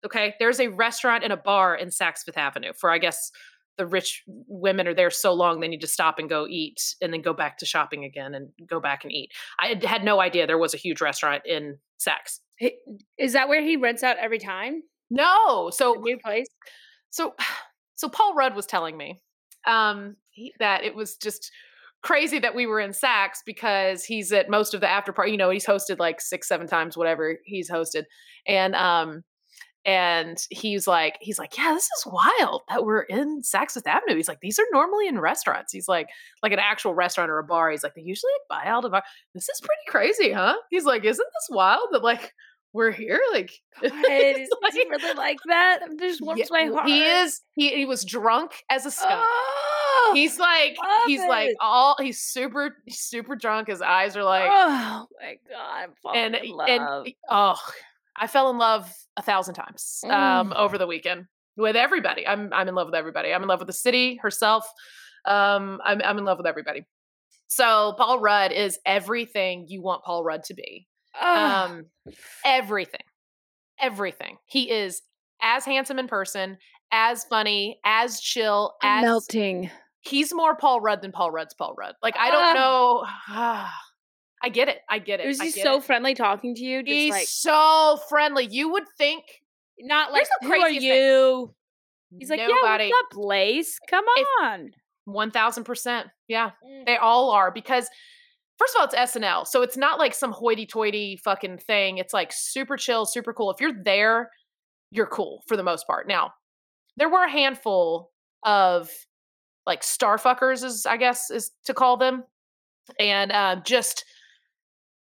Okay, there's a restaurant and a bar in Saks Fifth Avenue for I guess the rich women are there so long they need to stop and go eat and then go back to shopping again and go back and eat. I had no idea there was a huge restaurant in Saks. Is that where he rents out every time? No, so new place. So, so Paul Rudd was telling me um, he, that it was just crazy that we were in Saks because he's at most of the after party. You know, he's hosted like six, seven times, whatever he's hosted, and um, and he's like, he's like, yeah, this is wild that we're in Saks Fifth Avenue. He's like, these are normally in restaurants. He's like, like an actual restaurant or a bar. He's like, they usually like buy out of our. This is pretty crazy, huh? He's like, isn't this wild that like we're here? Like, God, is, like, he really like that? This warms yeah, my heart. He is. He he was drunk as a skunk. Oh, he's like, he's it. like all. He's super super drunk. His eyes are like, oh my god, and and oh I fell in love a thousand times um, mm. over the weekend with everybody. I'm I'm in love with everybody. I'm in love with the city herself. Um, I'm I'm in love with everybody. So Paul Rudd is everything you want Paul Rudd to be. Um, everything, everything. He is as handsome in person, as funny, as chill, as melting. He's more Paul Rudd than Paul Rudd's Paul Rudd. Like I don't know. I get it. I get it. Was he so it. friendly talking to you? Just He's like, so friendly. You would think not like who are you? Thing. He's like, Nobody. yeah, what's up, Lace? Come on. One thousand percent. Yeah, mm. they all are because. First of all, it's SNL, so it's not like some hoity-toity fucking thing. It's like super chill, super cool. If you're there, you're cool for the most part. Now, there were a handful of like starfuckers, as I guess is to call them, and uh, just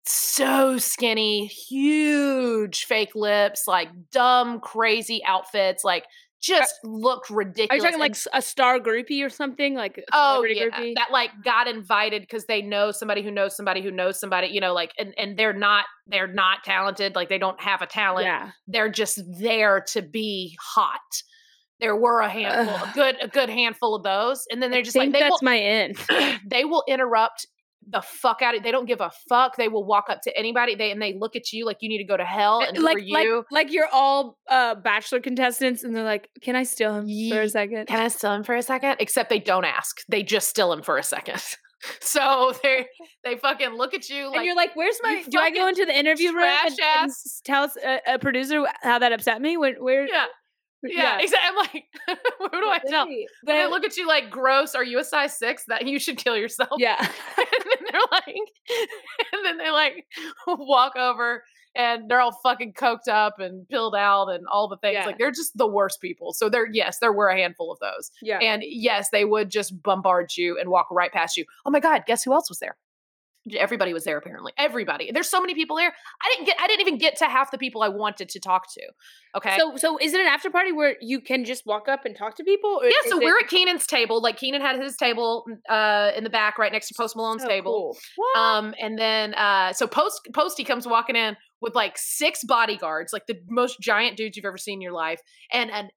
so skinny, huge fake lips, like dumb, crazy outfits, like uh, just looked ridiculous. Are you talking like a star groupie or something? Like oh yeah, groupie? that like got invited because they know somebody who knows somebody who knows somebody. You know, like and and they're not they're not talented. Like they don't have a talent. Yeah. they're just there to be hot. There were a handful, Ugh. a good a good handful of those, and then they're just like that's will, my end. they will interrupt the fuck out of they don't give a fuck they will walk up to anybody they and they look at you like you need to go to hell eh, and like you like, like you're all uh bachelor contestants and they're like can i steal him for a second can i steal him for a second except they don't ask they just steal him for a second so they they fucking look at you like and you're like where's my do i go into the interview room and, and tell a, a, producer how that upset me where, where yeah yeah, yeah, exactly. I'm like, who do I tell? But they look at you like, gross. Are you a size six? That you should kill yourself. Yeah. and then they're like, and then they like walk over and they're all fucking coked up and pilled out and all the things. Yeah. Like they're just the worst people. So there, yes, there were a handful of those. Yeah. And yes, they would just bombard you and walk right past you. Oh my God, guess who else was there? Everybody was there apparently. Everybody. There's so many people there. I didn't get i didn't even get to half the people i wanted to talk to okay? So so is it an after party where you can just walk up and talk to people yeah so we're at kenan's table like keenan had his table uh in the back right next to post malone's so table. cool. um and then uh so post posty comes walking in with like six bodyguards like the most giant dudes you've ever seen in your life and an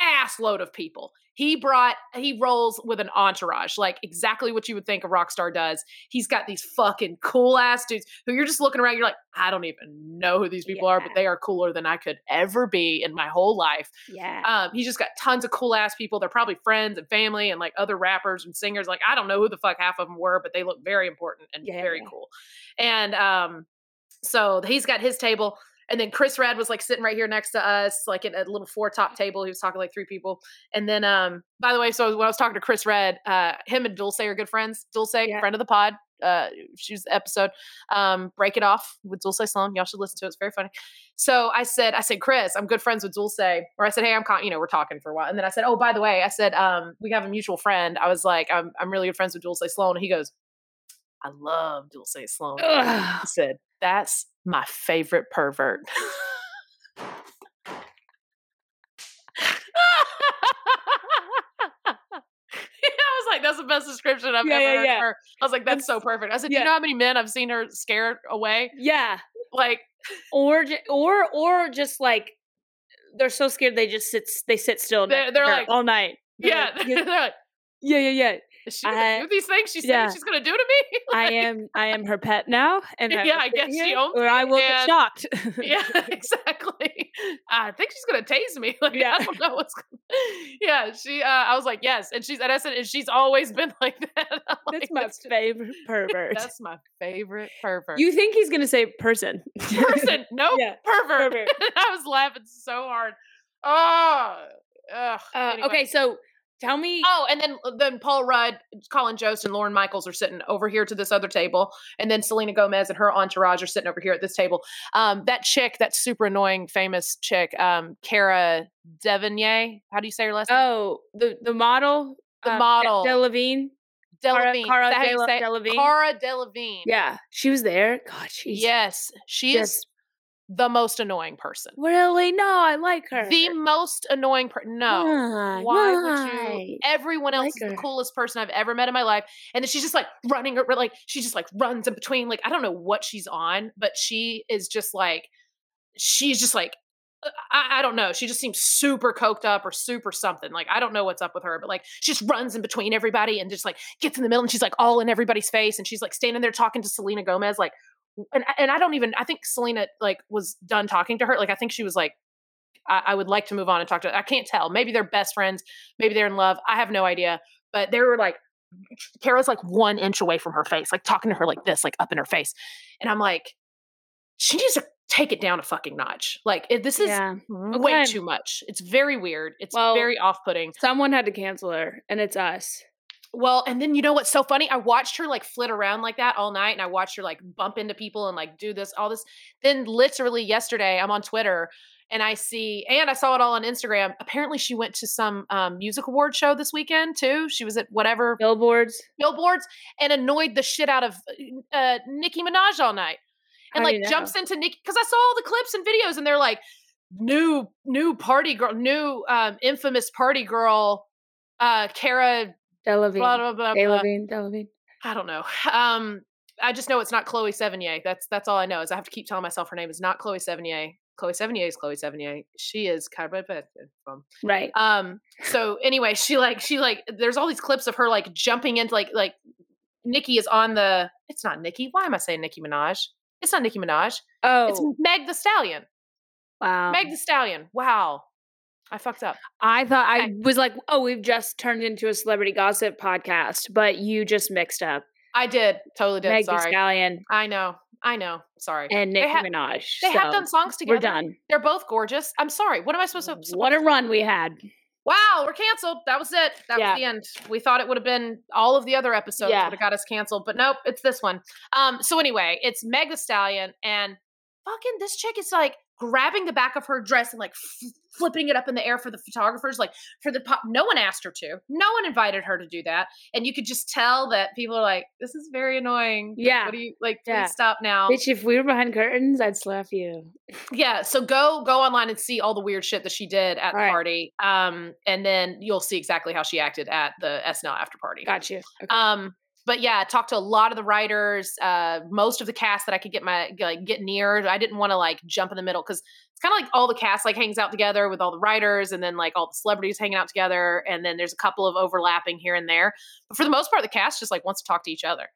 ass load of people he brought, he rolls with an entourage, like exactly what you would think a rock star does. He's got these fucking cool ass dudes who you're just looking around, you're like, I don't even know who these people yeah. are, but they are cooler than I could ever be in my whole life. Yeah. Um, he's just got tons of cool ass people. They're probably friends and family and like other rappers and singers. Like, I don't know who the fuck half of them were, but they look very important and yeah. very cool. And um, so he's got his table and then Chris Redd was like sitting right here next to us, like at a little four top table. He was talking like three people. And then, um, by the way, so when I was talking to Chris Redd, uh, him and Dulce are good friends. Dulce, yeah. friend of the pod. Uh, she's the episode. Um, Break It Off with Dulce Sloan. Y'all should listen to it. It's very funny. So I said, I said, Chris, I'm good friends with Dulce. Or I said, hey, I'm, con-, you know, we're talking for a while. And then I said, oh, by the way, I said, um, we have a mutual friend. I was like, I'm, I'm really good friends with Dulce Sloan. And he goes, I love Dulce Sloan. Ugh. He said, that's my favorite pervert. I was like, that's the best description I've Yeah, ever yeah, heard. yeah. her. I was like, that's so perfect. I said, do yeah. you know how many men I've seen her scare away? Yeah. Like, Or or or just like they're so scared they just sit they sit still. They're- they're like- all night. They're yeah, like, they're like, yeah, yeah, yeah. Is she gonna I- do these things she's yeah. saying she's gonna do to me? I am I am her pet now, and Yeah, I guess she owns or I will and- get shocked. yeah, exactly. I think she's gonna tase me. Like Yeah. I don't know what's. Gonna... Yeah, she. Uh, I was like, yes, and she's and I said, and she's always been like that. I'm That's like, my "That's just- favorite pervert. That's my favorite pervert. You think he's gonna say person? person? Nope. Yeah, Pervert. pervert. I was laughing so hard. Oh. Ugh. Uh, Anyway. Okay, so tell me. Oh, and then then Paul Rudd, Colin Jost, and Lorne Michaels are sitting over here to this other table, and then Selena Gomez and her entourage are sitting over here at this table. Um, that chick, that super annoying, famous chick, um, Cara Delevingne. How do you say her last name? Oh, the the model, The uh, model. Delavine, Cara, Delevingne. Cara Is that how you Dele- say it? Delevingne. Cara Delevingne. Yeah, she was there. God, she's Yes, she is just the most annoying person. really no. I like her. The most annoying person. No. Why? Why would you? Everyone else like is the coolest person I've ever met in my life. And then she's just like running, or like she just like runs in between. Like I don't know what she's on, but she is just like she's just like uh, I, I don't know. She just seems super coked up or super something. Like I don't know what's up with her, but like she just runs in between everybody and just like gets in the middle and she's like all in everybody's face and she's like standing there talking to Selena Gomez like and and I don't even I think Selena like was done talking to her. Like I think she was like I, I would like to move on and talk to. I can't tell. Maybe they're best friends. Maybe they're in love. I have no idea. But they were like, Cara's like one inch away from her face, like talking to her like this, like up in her face, and I'm like, she needs to take it down a fucking notch. Like it, this is yeah. way Okay. too much. It's very weird. It's Well- very off-putting. Someone had to cancel her, and it's us. Well, and then you know what's so funny? I watched her like flit around like that all night and I watched her like bump into people and like do this, all this. Then literally yesterday, I'm on Twitter and I see, and I saw it all on Instagram. Apparently, she went to some um, music award show this weekend too. She was at whatever Billboards. billboards and annoyed the shit out of uh, Nicki Minaj all night. And like know? jumps into Nicki because I saw all the clips and videos and they're like new new party girl, new um, infamous party girl, uh, Cara Delevingne. blah blah blah. Delevingne. Delevingne. I don't know. Um, I just know it's not Chloe Sevigny. That's that's all I know. Is I have to keep telling myself her name is not Chloe Sevigny. Chloe Sevigny is Chloe Sevigny. She is. Right. Um. So anyway, she like she like there's all these clips of her like jumping into like like Nicki is on the. It's not Nicki. Why am I saying Nicki Minaj? It's not Nicki Minaj. Oh, It's Meg the Stallion. wow. Meg the Stallion. Wow. I fucked up. I thought I was like, oh, we've just turned into a celebrity gossip podcast, but you just mixed up I did. Totally did. Meg Sorry. Stallion I know. I know. Sorry. and Nicki ha- Minaj. They have done songs together. We're done. They're both gorgeous. I'm sorry. What am I supposed to? What a run we had. Wow, we're canceled. That was it. That Yeah. was the end. We thought it would have been all of the other episodes Yeah. would have got us canceled, but nope, it's this one. Um. So anyway, it's Meg Stallion and fucking this chick is like grabbing the back of her dress and like f- flipping it up in the air for the photographers, like for the pop. No one asked her to. No one invited her to do that, and you could just tell that people are like, "This is very annoying." Yeah. What do you like? Please Yeah. stop now. Bitch, if we were behind curtains, I'd slap you. yeah so go go online and see all the weird shit that she did at the Right. party um and then you'll see exactly how she acted at the snl after party Got you. Okay. um but yeah I talked to a lot of the writers uh most of the cast that i could get my like get near. I didn't want to like jump in the middle because it's kind of like all the cast like hangs out together with all the writers and then like all the celebrities hanging out together and then there's a couple of overlapping here and there. But for the most part the cast just like wants to talk to each other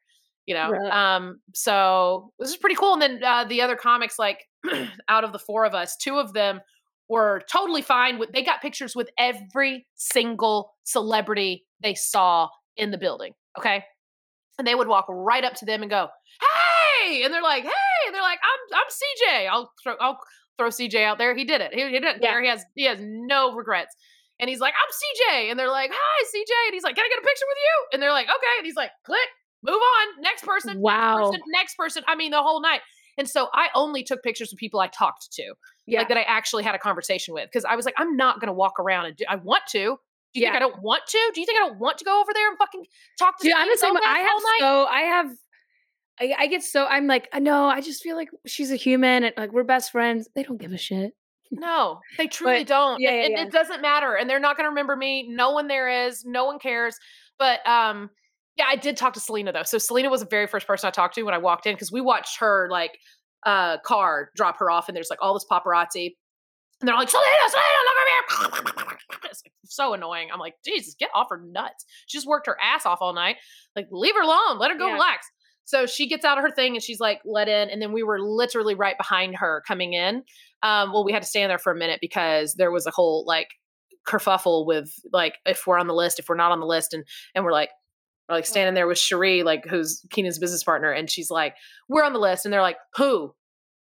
you know? Right. um so this is pretty cool and then uh, the other comics like out of the four of us two of them were totally fine with they got pictures with every single celebrity they saw in the building okay and they would walk right up to them and go hey and they're like hey and they're like i'm i'm cj i'll throw i'll throw cj out there he did it he, he didn't Yeah. care he has he has no regrets and he's like i'm cj and they're like hi cj and he's like can i get a picture with you and they're like okay and he's like click move on next person wow. person, next person. I mean, the whole night. And so I only took pictures of people I talked to, Yeah. like that I actually had a conversation with, because I was like, I'm not going to walk around and do. I want to. Do you think Yeah. I don't want to? Do you think I don't want to go over there and fucking talk to? Dude, I'm the same. I have night? so I have. I, I get so I'm like no. I just feel like she's a human and like we're best friends. They don't give a shit. No, they truly don't. yeah, and, yeah, and yeah. it doesn't matter. And they're not going to remember me. No one there is. No one cares. But um, Yeah, I did talk to Selena though. So Selena was the very first person I talked to when I walked in because we watched her like uh car drop her off and there's like all this paparazzi. And they're like, Selena, Selena, look over here. It's like, so annoying. I'm like, Jesus, get off her nuts. She just worked her ass off all night. Like, leave her alone. Let her go Yeah. relax. So she gets out of her thing and she's like let in. And then we were literally right behind her coming in. Um, well, we had to stand there for a minute because there was a whole like kerfuffle with like if we're on the list, if we're not on the list, and and we're like we're like standing there with Cherie, like who's Kenan's business partner, and she's like, We're on the list, and they're like, Who?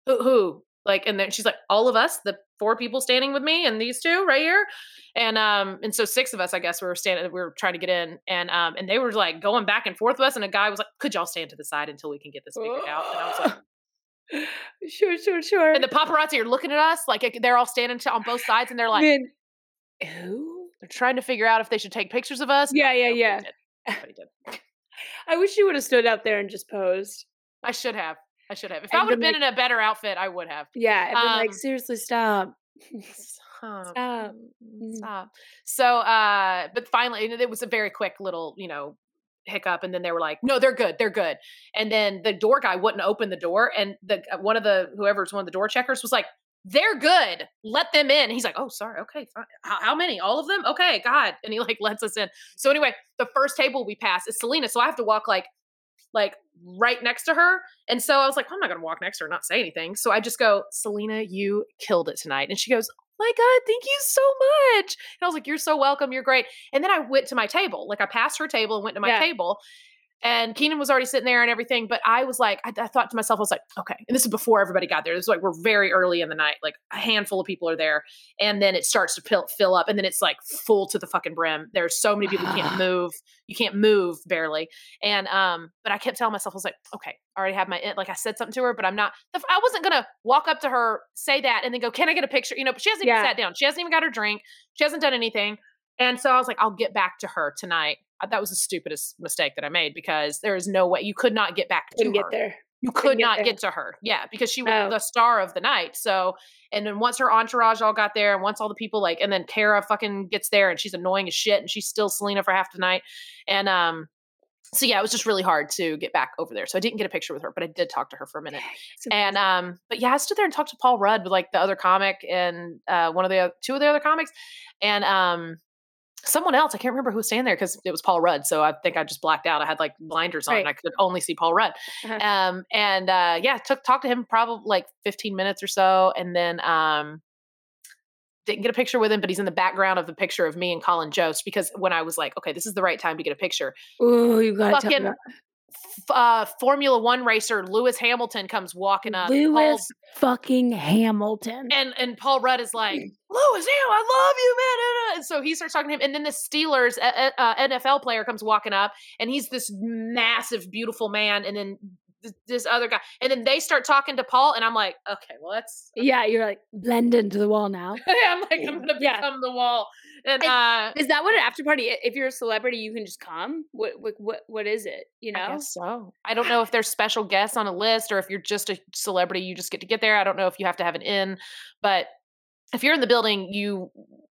Who who? Like, and then she's like, All of us, the four people standing with me and these two right here. And um, and so six of us, I guess, we were standing, we were trying to get in, and um, and they were like going back and forth with us, and a guy was like, "Could y'all stand to the side until we can get this figured out?" And I was like, sure, sure, sure. and the paparazzi are looking at us like they're all standing to, on both sides, and they're like, Man, who? they're trying to figure out if they should take pictures of us. Yeah, yeah, yeah. did. Nobody did. I wish you would have stood out there and just posed. I should have. I should have. If And I would have been been in a better outfit, I would have. Yeah, and been like, Um, seriously, stop. Stop. Stop. Mm, Mm. Stop. So, uh, but finally, it was a very quick little, you know, hiccup, and then they were like, "No, they're good, they're good." And then the door guy wouldn't open the door, and the uh, one of the whoever's one of the door checkers was like, "They're good, let them in." He's like, "Oh, sorry, okay, fine. How, how many? All of them? Okay, God." And he like lets us in. So anyway, the first table we pass is Selena, so I have to walk like like right next to her. And so I was like, I'm not going to walk next to her not say anything. So I just go, Selena, you killed it tonight. And she goes, oh my God, thank you so much. And I was like, You're so welcome. You're great. And then I went to my table. Like I passed her table and went to my Yeah. table. And Kenan was already sitting there and everything. But I was like, I, I thought to myself, I was like, okay. And this is before everybody got there. This is like, we're very early in the night. Like a handful of people are there. And then it starts to fill, fill up. And then it's like full to the fucking brim. There's so many people you can't move. You can't move barely. And, um, but I kept telling myself, I was like, okay, I already have my, in- like I said something to her, but I'm not, I wasn't going to walk up to her, say that, and then go, can I get a picture? You know, but she hasn't Yeah. even sat down. She hasn't even got her drink. She hasn't done anything. And so I was like, I'll get back to her tonight. That was the stupidest mistake that I made because there is no way you could not get back to Couldn't get there. You couldn't get not there. get to her. Yeah, because she was No. the star of the night. So, and then once her entourage all got there, and once all the people like, and then Cara fucking gets there, and she's annoying as shit, and she's still Selena for half the night, and um, so yeah, it was just really hard to get back over there. So I didn't get a picture with her, but I did talk to her for a minute. And um, but yeah, I stood there and talked to Paul Rudd with like the other comic and uh, one of the two of the other comics, and um, someone else. I can't remember who was standing there because it was Paul Rudd. So I think I just blacked out. I had like blinders on, Right. and I could only see Paul Rudd. Uh-huh. Um, and uh, yeah, took talked to him probably like 15 minutes or so, and then um. Didn't get a picture with him, but he's in the background of the picture of me and Colin Jost because when I was like, okay, this is the right time to get a picture, Ooh, you got to fucking uh, Formula One racer Lewis Hamilton comes walking up. Lewis fucking Hamilton. and and Paul Rudd is like, Lewis, Ham, I love you, man. And so he starts talking to him, and then the Steelers uh, uh, NFL player comes walking up, and he's this massive, beautiful man, and then this other guy, and then they start talking to Paul, and I'm like, okay, well, that's. yeah, you're like blend into the wall now. yeah, I'm like, I'm gonna Yeah. become the wall, and uh, Is that what an after party? If you're a celebrity, you can just come. What what what, what is it? You know? I guess so. I don't know if there's special guests on a list or if you're just a celebrity, you just get to get there. I don't know if you have to have an in, but if you're in the building, you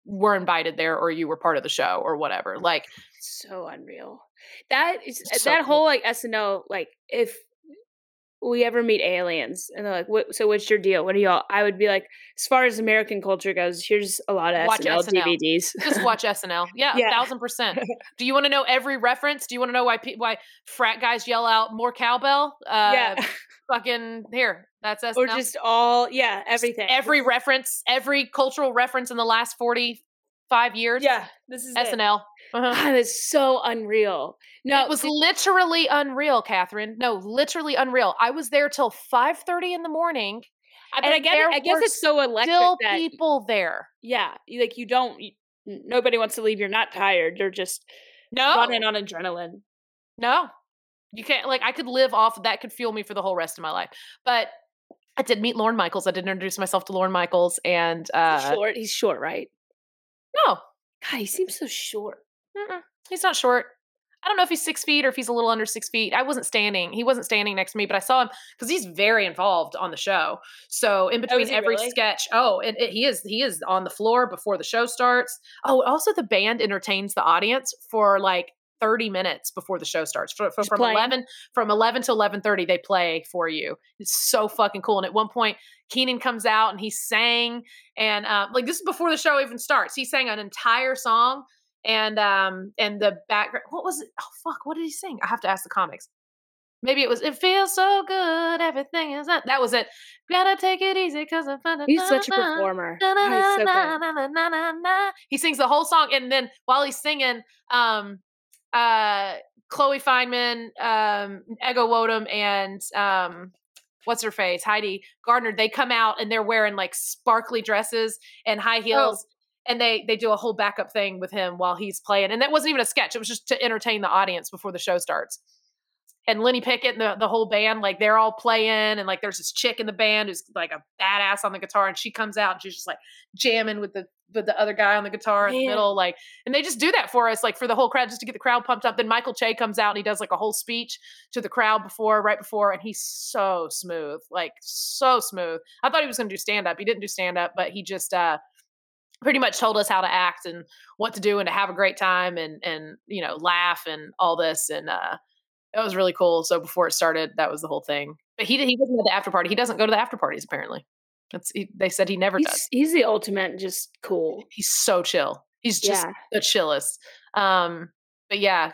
were invited there or you were part of the show or whatever. Like, so unreal. That is So that cool. whole like SNL. Like if we ever meet aliens and they're like, "What? So what's your deal? What are y'all?" I would be like, as far as American culture goes, here's a lot of Watch SNL, SNL. DVDs. just watch SNL. Yeah, Yeah. a thousand percent. Do you want to know every reference? Do you want to know why pe- why frat guys yell out more cowbell? Uh, yeah, fucking here. That's SNL. or just all yeah, everything. every reference, every cultural reference in the last forty five years. yeah. This is it. Uh-huh. God, it's so unreal. No, it was see- literally unreal, Catherine. No, literally unreal. I was there till five thirty in the morning. I- but I and it. I guess it's so electric Still that people there. yeah, like you don't. You, nobody wants to leave. You're not tired. You're just No, running on adrenaline. no, you can't. Like I could live off of that. Could fuel me for the whole rest of my life. But I did meet Lorne Michaels. I did introduce myself to Lorne Michaels, and He's uh, short. He's short, right? no, God, he seems so short. Mm-mm, he's not short. I don't know if he's six feet or if he's a little under six feet. I wasn't standing. He wasn't standing next to me, but I saw him because he's very involved on the show. So in between is he every really? sketch, oh, and it, he is he is on the floor before the show starts. Oh, also the band entertains the audience for like 30 minutes before the show starts. For, for, from playing? 11 from 11 to 11:30 they play for you. It's so fucking cool. And at one point Kenan comes out and he sang and uh, like this is before the show even starts. He sang an entire song and um and the background what was it? Oh fuck, what did he sing? I have to ask the comics. Maybe it was it feels so good, everything is that that was it. Gotta take it easy because I'm fun He's such a performer. Oh, he's so good. he sings the whole song, and then while he's singing, um, uh, Chloe Fineman, um, Ego Nwodim, and um, what's her face, Heidi Gardner, they come out and they're wearing like sparkly dresses and high heels. And they they do a whole backup thing with him while he's playing, and that wasn't even a sketch. It was just to entertain the audience before the show starts and Lenny Pickett and the, the whole band, like they're all playing, and like there's this chick in the band who's like a badass on the guitar, and she comes out and she's just like jamming with the with the other guy on the guitar in the middle, like, and they just do that for us, like for the whole crowd, just to get the crowd pumped up. Then Michael Che comes out and he does like a whole speech to the crowd before, right before, and he's so smooth, like so smooth. I thought he was going to do stand up. He didn't do stand up, but he just uh pretty much told us how to act and what to do and to have a great time and and you know laugh and all this and uh that was really cool. So before it started, that was the whole thing. But he he go to the after party. He doesn't go to the after parties apparently. That's he, they said he never does. He's, he's the ultimate, just cool. He's so chill. He's just Yeah. the chillest. Um, but yeah,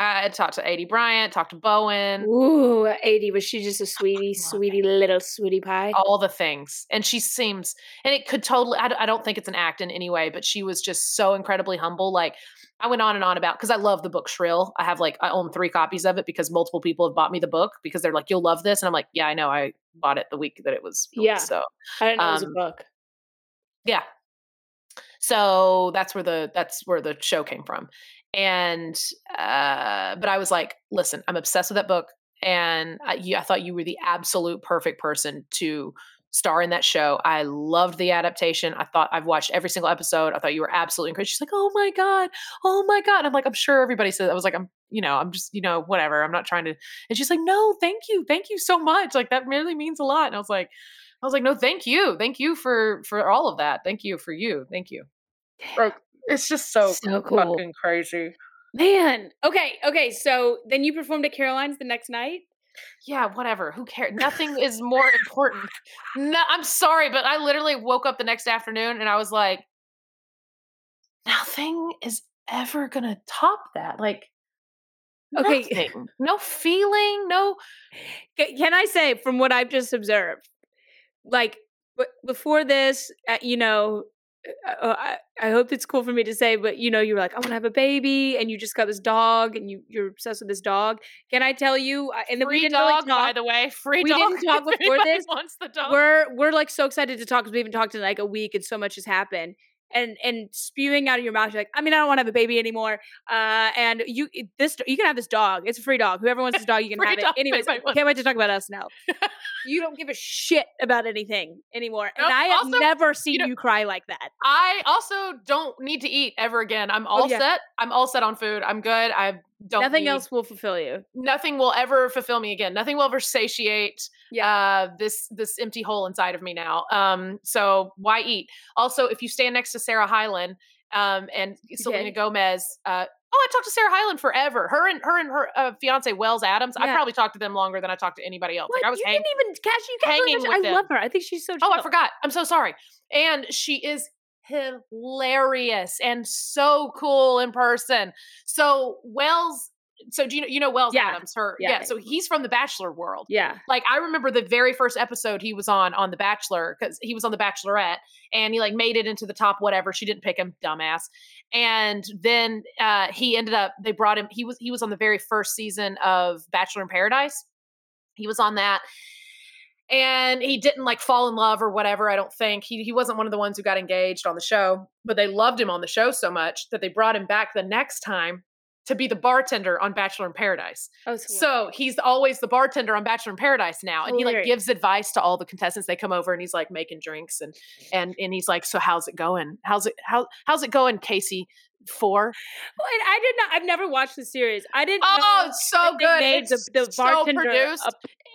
I talked to Aidy Bryant, talked to Bowen, Ooh, Aidy. Was she just a sweetie, sweetie little sweetie pie? all the things, and she seems, and it could totally. I don't think it's an act in any way, but she was just so incredibly humble. Like I went on and on about because I love the book Shrill. I have like I own three copies of it because multiple people have bought me the book because they're like, "You'll love this," and I'm like, "Yeah, I know. I bought it the week that it was." released." Yeah. So I didn't know it was a um, book. yeah so that's where the that's where the show came from and uh but i was like listen i'm obsessed with that book and I, you, I thought you were the absolute perfect person to star in that show i loved the adaptation i thought i've watched every single episode i thought you were absolutely incredible she's like oh my god oh my god i'm like i'm sure everybody says i was like i'm you know i'm just you know whatever i'm not trying to and she's like no thank you thank you so much like that really means a lot and i was like I was like, no, thank you. Thank you for for all of that. Thank you for you. Thank you. It's just so, So cool. fucking crazy. Man. Okay, okay. So then you performed at Caroline's the next night? Yeah, whatever. Who cares? Nothing is more important. No, I'm sorry, but I literally woke up the next afternoon and I was like, nothing is ever gonna top that. Like, Okay. nothing. no feeling, no. Can I say, from what I've just observed, like before this, uh, you know, I, I hope it's cool for me to say, but you know, you were like, I want to have a baby, and you just got this dog, and you you're obsessed with this dog. Can I tell you? uh, And then we Free didn't dog, really talk. by the way. Free We dog. didn't talk before this. Wants the dog. we're we're like so excited to talk because we haven't talked in like a week and so much has happened and and spewing out of your mouth you're like i mean i don't want to have a baby anymore uh and you this you can have this dog it's a free dog whoever wants this dog you can have it anyways can't wait to talk about us now you don't give a shit about anything anymore and Nope, i have also, never seen you, know- cry like that I also don't need to eat ever again. I'm all Oh, yeah. set. I'm all set on food. I'm good. I don't. nothing need- else will fulfill you Nothing will ever fulfill me again. Nothing will ever satiate uh, this this empty hole inside of me now. Um, so why eat? Also, if you stand next to Sarah Hyland um, and Selena Okay. Gomez. Uh, Oh, I talked to Sarah Hyland forever. Her and her and her uh, fiance Wells Adams. I probably talked to them longer than I talked to anybody else. what? Like I was you hanging. didn't even catch you catch hanging with i them. love her i think she's so Oh, I forgot. I'm so sorry. And she is hilarious and so cool in person. So Wells, so do you know you know Wells Yeah. Adams? Her Yeah. yeah. So he's from the Bachelor world. yeah Like I remember the very first episode he was on on The Bachelor because he was on The Bachelorette and he like made it into the top whatever. She didn't pick him, dumbass. And then uh he ended up they brought him. He was he was on the very first season of Bachelor in Paradise. He was on that and he didn't like fall in love or whatever i don't think. He, he wasn't one of the ones who got engaged on the show but they loved him on the show so much that they brought him back the next time to be the bartender on bachelor in paradise. Oh, so he's always the bartender on bachelor in paradise now and he like gives advice to all the contestants. They come over and he's like making drinks and and and he's like so how's it going? How's it how how's it going casey four. Well, I did not. I've never watched the series. I didn't. Oh, it's so good! Made it's the, the so produced.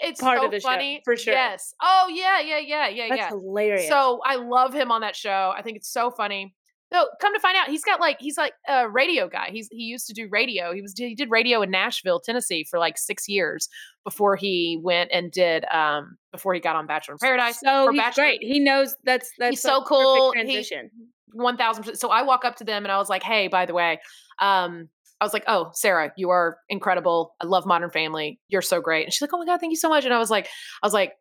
it's part so of the funny show, for sure. Yes. Oh yeah, yeah, yeah, yeah, That's yeah. Hilarious. So I love him on that show. I think it's so funny. So come to find out, he's got like he's like a radio guy. He's he used to do radio. He was he did radio in Nashville, Tennessee, for like six years before he went and did um before he got on Bachelor in Paradise. So he's Bachelor. great. He knows that's that's he's so cool. Transition. He, 1000 so i walk up to them and i was like hey by the way um I was like, "Oh, Sarah, you are incredible. I love Modern Family. You're so great." And she's like, "Oh my god, thank you so much." And I was like, "I was like,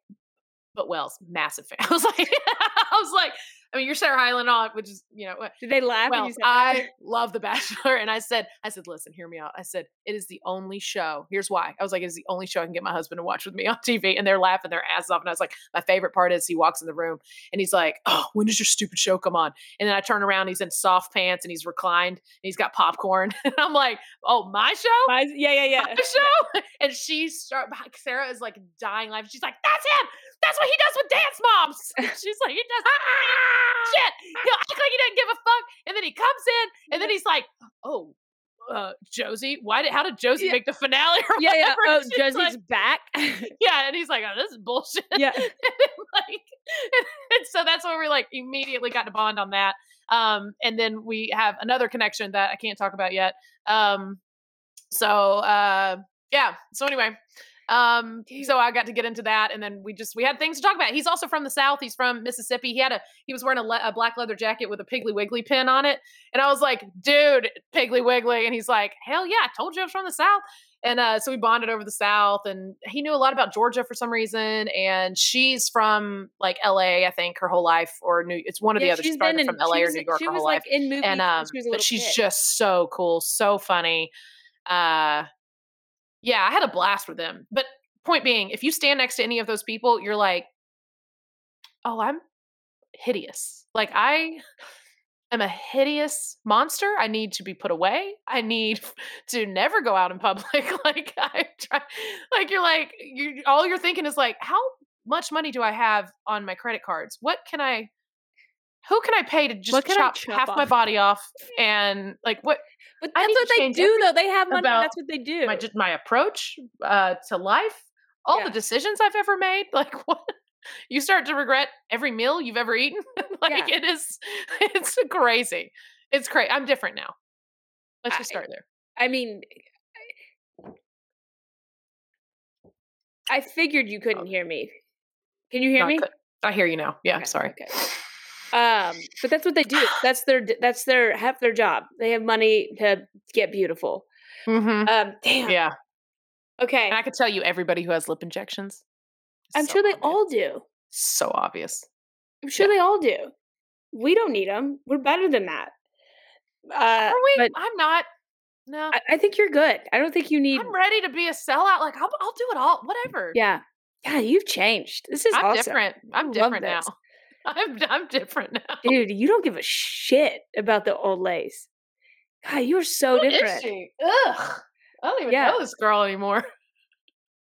but Wells, massive fan. I was like, I was like, I mean, you're Sarah Hyland on, which is you know. Did they laugh? when you said that? I love The Bachelor, and I said, I said, listen, hear me out. I said, it is the only show. Here's why. I was like, it is the only show I can get my husband to watch with me on TV, and they're laughing their ass off. And I was like, my favorite part is he walks in the room and he's like, oh, when does your stupid show come on? And then I turn around, he's in soft pants and he's reclined and he's got popcorn, and I'm like, oh, my show. My- yeah, yeah, yeah. My show, and she start. Sarah is like dying laughing. She's like, "That's him. That's what he does with dance moms." She's like, "He does shit. He'll act like he doesn't give a fuck, and then he comes in, and then he's like, oh." Uh, Josie, why did how did Josie Yeah. make the finale? Yeah, yeah. Oh, Josie's like- back. yeah, and he's like, "Oh, this is bullshit." yeah. and like, and so that's where we like immediately got to bond on that. Um, and then we have another connection that I can't talk about yet. Um, so uh, yeah. So anyway, um, so I got to get into that, and then we just we had things to talk about. He's also from the South. He's from Mississippi. He had a he was wearing a, le- a black leather jacket with a Piggly Wiggly pin on it, and I was like, "Dude, Piggly Wiggly," and he's like, "Hell yeah, I told you I was from the South." And uh, so we bonded over the South, and he knew a lot about Georgia for some reason. And she's from like L.A., I think, her whole life, or New. It's one the Yeah, other. she's been from L.A. or New York She her was whole like life, in movies. and um, she but she's kid. just so cool, so funny. Uh, yeah, I had a blast with them. But point being, if you stand next to any of those people, you're like, oh, I'm hideous. Like I am a hideous monster. I need to be put away. I need to never go out in public. like I try, like you're like you. All you're thinking is like, how much money do I have on my credit cards? What can I? Who can I pay to just chop, chop half my body off and like what But that's what they do, though. They have money. That's what they do. my just my approach uh, to life, all Yeah. the decisions I've ever made. Like what you start to regret every meal you've ever eaten. like Yeah. it is, it's crazy. It's crazy. I'm different now. Let's just I- start there. I mean, I figured you couldn't hear me. Can you hear No, me? could- I hear you now. Yeah, Okay, sorry. Okay. Um, but that's what they do. That's their that's their half their job. They have money to get beautiful. Mm-hmm. Um, damn. Yeah, Okay. and I could tell you everybody who has lip injections. I'm So sure they obvious. all do. So obvious. I'm sure they all do. We don't need them. We're better than that. Uh, Are we? but I'm not. No, I, I think you're good. I don't think you need. I'm ready to be a sellout. Like I'll, I'll do it all. Whatever. Yeah. Yeah, you've changed. This is I'm awesome. different. I'm different now. I'm I'm different now. Dude, you don't give a shit about the old lace. God, you are so different. Ugh. I don't even Yeah. know this girl anymore.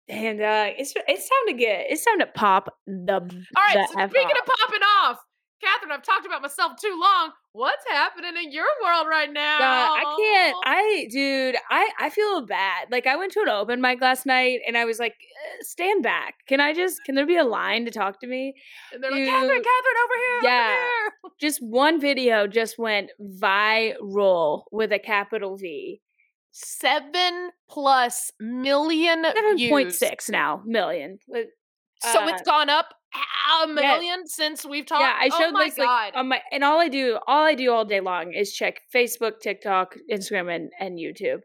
And uh it's it's time to get it's time to pop the All right. the So speaking off. of popping off, Catherine, I've talked about myself too long. What's happening in your world right now? Uh, I can't. I, dude, I, I feel bad. Like I went to an open mic last night, and I was like, "Uh, "Stand back! Can I just? Can there be a line to talk to me?" and they're like, Catherine, Catherine, over here. Yeah. Over here. Just one video just went viral with a capital V. Seven plus million Seven views. point six now million. So uh, it's gone up a million since we've talked. Yeah, I oh showed oh my this god. like on my and all I do, all I do all day long is check Facebook, TikTok, Instagram, and and YouTube.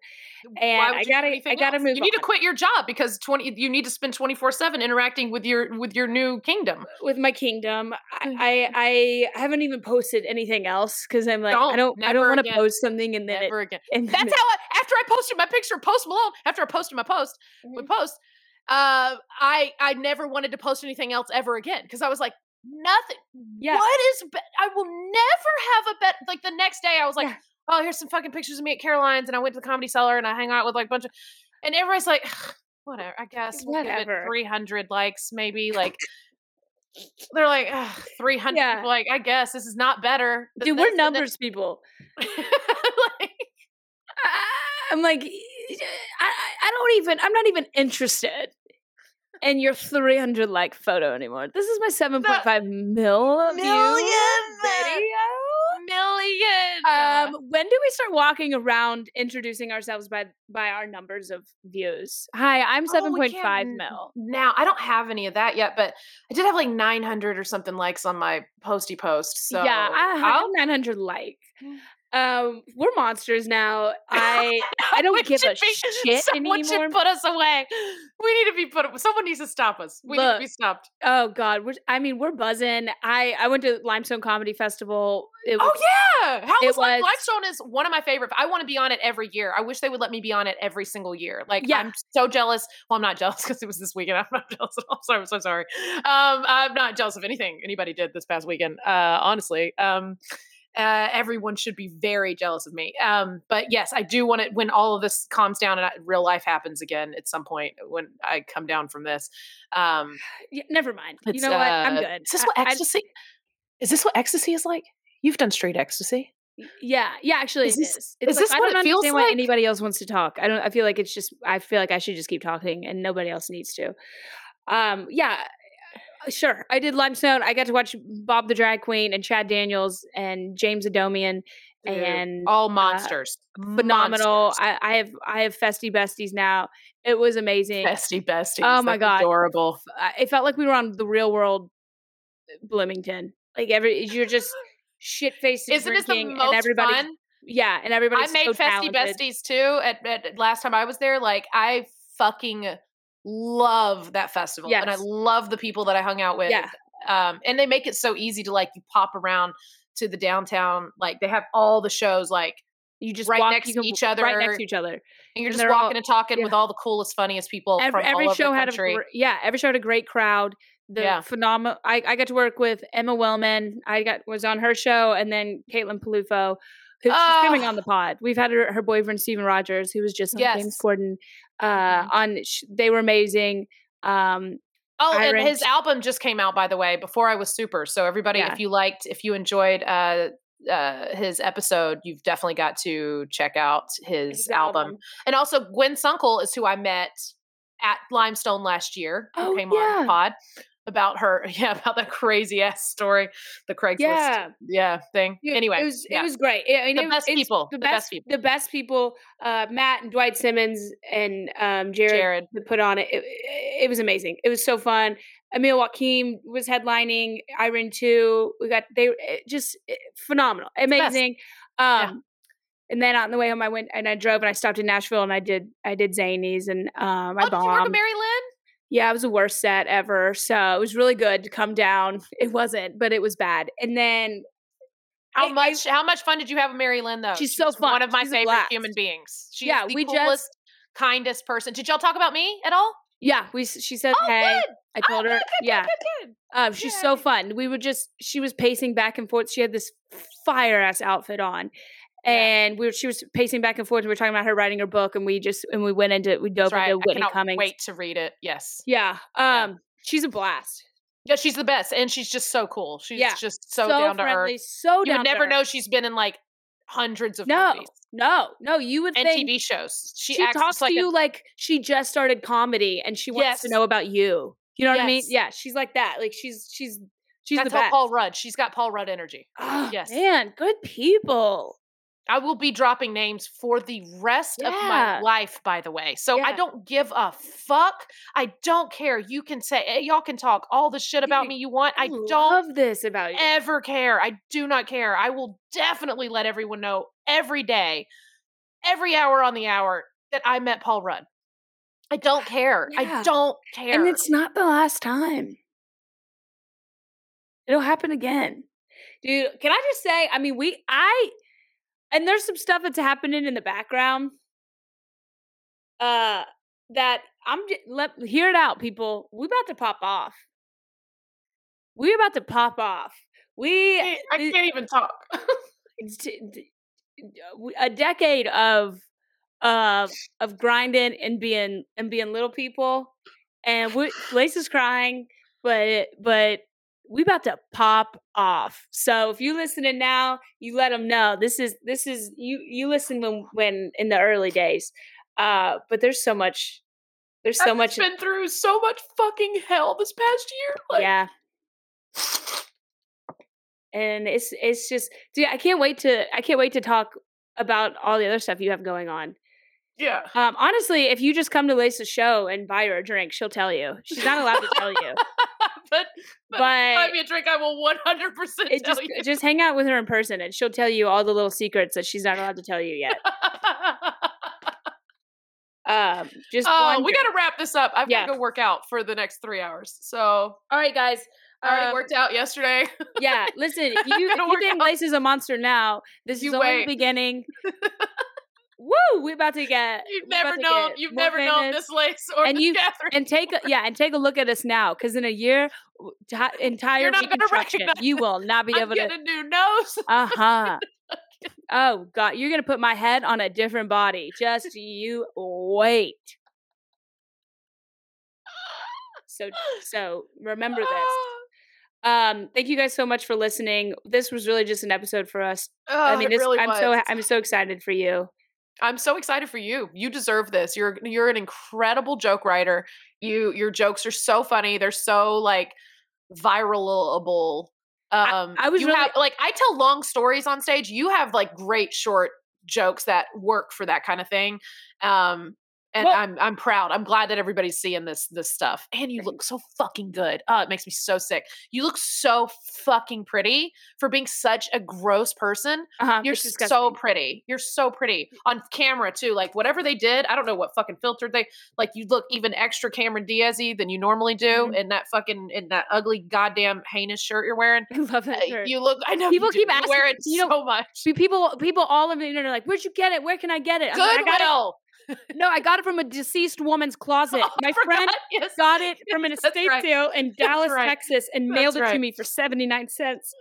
and I gotta- I gotta else? move You need to quit your job because twenty. You need to spend twenty four seven interacting with your with your new kingdom. with my kingdom. I I, I haven't even posted anything else because I'm like I Don't, don't I don't want to post something and then Never again. it and That's how. I, after I posted my picture Post Malone, after I posted my post, with mm-hmm. post, uh, I I never wanted to post anything else ever again because I was like, nothing. Yeah. What is? Be- I will never have a bet. Like the next day, I was like, Yeah. oh, here's some fucking pictures of me at Caroline's, and I went to the Comedy Cellar and I hang out with like a bunch of, and everybody's like, whatever. I guess we'll give it Whatever. 300 likes, maybe like. They're like 300. Yeah. Like I guess this is not better. dude, we're numbers people. like, I'm like I, I don't even I'm not even interested in your 300 like photo anymore. This is my 7.5 mil Million video. million. Um, when do we start walking around introducing ourselves by by our numbers of views? Hi, I'm Oh, seven we point can't five n- mil. Now I don't have any of that yet, but I did have like 900 or something likes on my posty post. So yeah, I have I'll- nine hundred like. Mm. Um, we're monsters now. I I don't give a be- shit Someone anymore. should put us away. We need to be put. Someone needs to stop us. We need to be stopped. Oh God, we're, I mean we're buzzing. I I went to Limestone Comedy Festival. It Oh yeah, how it was, was- Limestone is one of my favorite. I want to be on it every year. I wish they would let me be on it every single year. Like Yeah. I'm so jealous. Well, I'm not jealous because it was this weekend. I'm not jealous at all. Sorry, I'm so sorry. Um, I'm not jealous of anything anybody did this past weekend. Uh, honestly, um, uh, everyone should be very jealous of me. Um, but yes, I do want it when all of this calms down and I, real life happens again at some point when I come down from this. Um, Yeah, never mind. You know what? I'm uh, good. Is this I- what I- ecstasy? is this what ecstasy is like? You've done straight ecstasy. yeah, yeah. Actually, Is this- is. It's is like, this I don't it feels understand why like? anybody else wants to talk. I don't. I feel like it's just. I feel like I should just keep talking, and nobody else needs to. Um. Yeah. Uh, Sure. I did Limestone. I got to watch Bob the Drag Queen and Chad Daniels and James Adomian Dude, and all monsters, phenomenal. Monsters. I, I have I have festy besties now. It was amazing. bestie besties. Oh my That's God. adorable. It felt like we were on the real world Bloomington. Like every you're just shit faced Isn't it the drinking most and everybody fun? yeah, and everybody's I made so festie talented. besties too. At, at last time I was there, like I fucking love that festival, and I love the people that I hung out with. Yeah. Um, and they make it so easy to like you pop around to the downtown. Like they have all the shows, like You just right walk next to each right next to each other. and you're and just they're all- walking and talking yeah. with all the coolest, funniest people Every, from every all over show had a yeah, every show had a great crowd. The Yeah. phenomenal. I, I got to work with Emma Willmann. I got was on her show, and then Caitlin Peluffo, who's coming Ah. on the pod. We've had her, her boyfriend Stephen Rogers, who was just on James Yes. Corden. Uh, Mhm. on sh- they were amazing. Um, Oh, and his album just came out, by the way, before I was super. So everybody, Yeah. if you liked, if you enjoyed uh, uh, his episode, you've definitely got to check out his, his album. And also, Gwen Sunkel is who I met at Limestone last year. Who Oh, came on yeah. the pod about her, yeah, about that crazy ass story, the Craigslist, Yeah. yeah, thing. Yeah, anyway, it was yeah. it was great. I mean, The it best people, the the best best, people. the best people. Uh, Matt and Dwight Simmons and um, Jared, Jared. put on it. it. It was amazing. It was so fun. Emil Wakim was headlining. Irene Tu. We got they it just eh, phenomenal, amazing. Yeah. Um, and then on the way home, I went and I drove and I stopped in Nashville and I did I did Zanies and um, I Oh, did you work. Mary Lynn? Yeah, it was the worst set ever. So it was really good to come down. It wasn't, but it was bad. And then How I- I- much? how much fun did you have with Mary Lynn though? She's She so fun. One of my She's favorite human beings. She's Yeah, the we just- kindest person. Did y'all talk about me at all? Yeah, we she said Oh, hey. good. I told oh, her, good, good, yeah. Um, she's so fun. We were just she was pacing back and forth. She had this fire ass outfit on. Yeah. And we were, she was pacing back and forth. And We were talking about her writing her book, and we just and we went into we dove right. into I Whitney cannot Cummings. wait to read it. Yes. Yeah, Yeah. um, she's a blast. Yeah, she's the best, and she's just so cool. She's Yeah. just so, down to friendly, earth. so You would never know she's been in like hundreds of No, movies no, no. You would and think TV shows. She, she, acts talks like to a- you like she just started comedy and she wants to know about you. You know what I mean? Yeah, she's like that. Like she's she's she's that's the best. Paul Rudd. She's got Paul Rudd energy. Oh, Yes. man, good people. I will be dropping names for the rest of my life, by the way. So I don't give a fuck. I don't care. You can say, eh, y'all can talk all the shit about me you want. I don't love this about you. ever care. I do not care. I will definitely let everyone know every day, every hour on the hour that I met Paul Rudd. I don't care. Yeah. I don't care. And it's not the last time. It'll happen again. Dude, can I just say, I mean, we I and there's some stuff that's happening in the background. Uh that I'm just let hear it out, people. We about to pop off. We're about to pop off. We I I can't even talk. a decade of of of grinding and being and being little people and we Lace is crying but but we about to pop off so if you listening now you let them know this is this is you you listen when when in the early days uh but there's so much there's so I've much been through so much fucking hell this past year. Like, yeah and it's it's just dude, I can't wait to I can't wait to talk about all the other stuff you have going on. Yeah. Um, honestly, if you just come to Lace's show and buy her a drink, she'll tell you. She's not allowed to tell you. but, but, buy me a drink, I will 100% it tell just, you. Just hang out with her in person and she'll tell you all the little secrets that she's not allowed to tell you yet. um, just Oh, one we got to wrap this up. I've Yeah. got to go work out for the next three hours. So All right, guys. I already um, worked out yesterday. Yeah, listen, if you, if you think out. Lace is a monster now, this You is only the beginning. Woo! We're about to get. You've never known. You've never known this lace or And this you- Catherine. And take a, yeah, and take a look at us now, because in a year, ti- entire reconstruction, you will not be able to. getting a new nose. Uh huh. Oh God, you're gonna put my head on a different body. Just you wait. So so remember this. Um, thank you guys so much for listening. This was really just an episode for us. Oh, I mean, this, really I'm so was. ha- I'm so excited for you. I'm so excited for you. You deserve this. You're you're an incredible joke writer. You your jokes are so funny. They're so like viralable. Um I was you really- have like I tell long stories on stage. You have like great short jokes that work for that kind of thing. Um and Well- I'm I'm proud. I'm glad that everybody's seeing this this stuff. And you look so fucking good. Oh, it makes me so sick. You look so fucking pretty for being such a gross person. Uh-huh, You're so pretty. You're so pretty on camera too. Like whatever they did, I don't know what fucking filter they like. You look even extra Cameron Diaz-y than you normally do Mhm. in that fucking in that ugly goddamn heinous shirt you're wearing. I love that Uh, shirt. You look. I know People keep You wear asking- it you know, so much. People people all over the internet are like, "Where'd you get it? Where can I get it?" I'm like, Goodwill. it. No, I got it from a deceased woman's closet. Oh, My friend. Yes. got it from an estate right. sale in Dallas, right. Texas, and That's mailed it to me for seventy nine cents.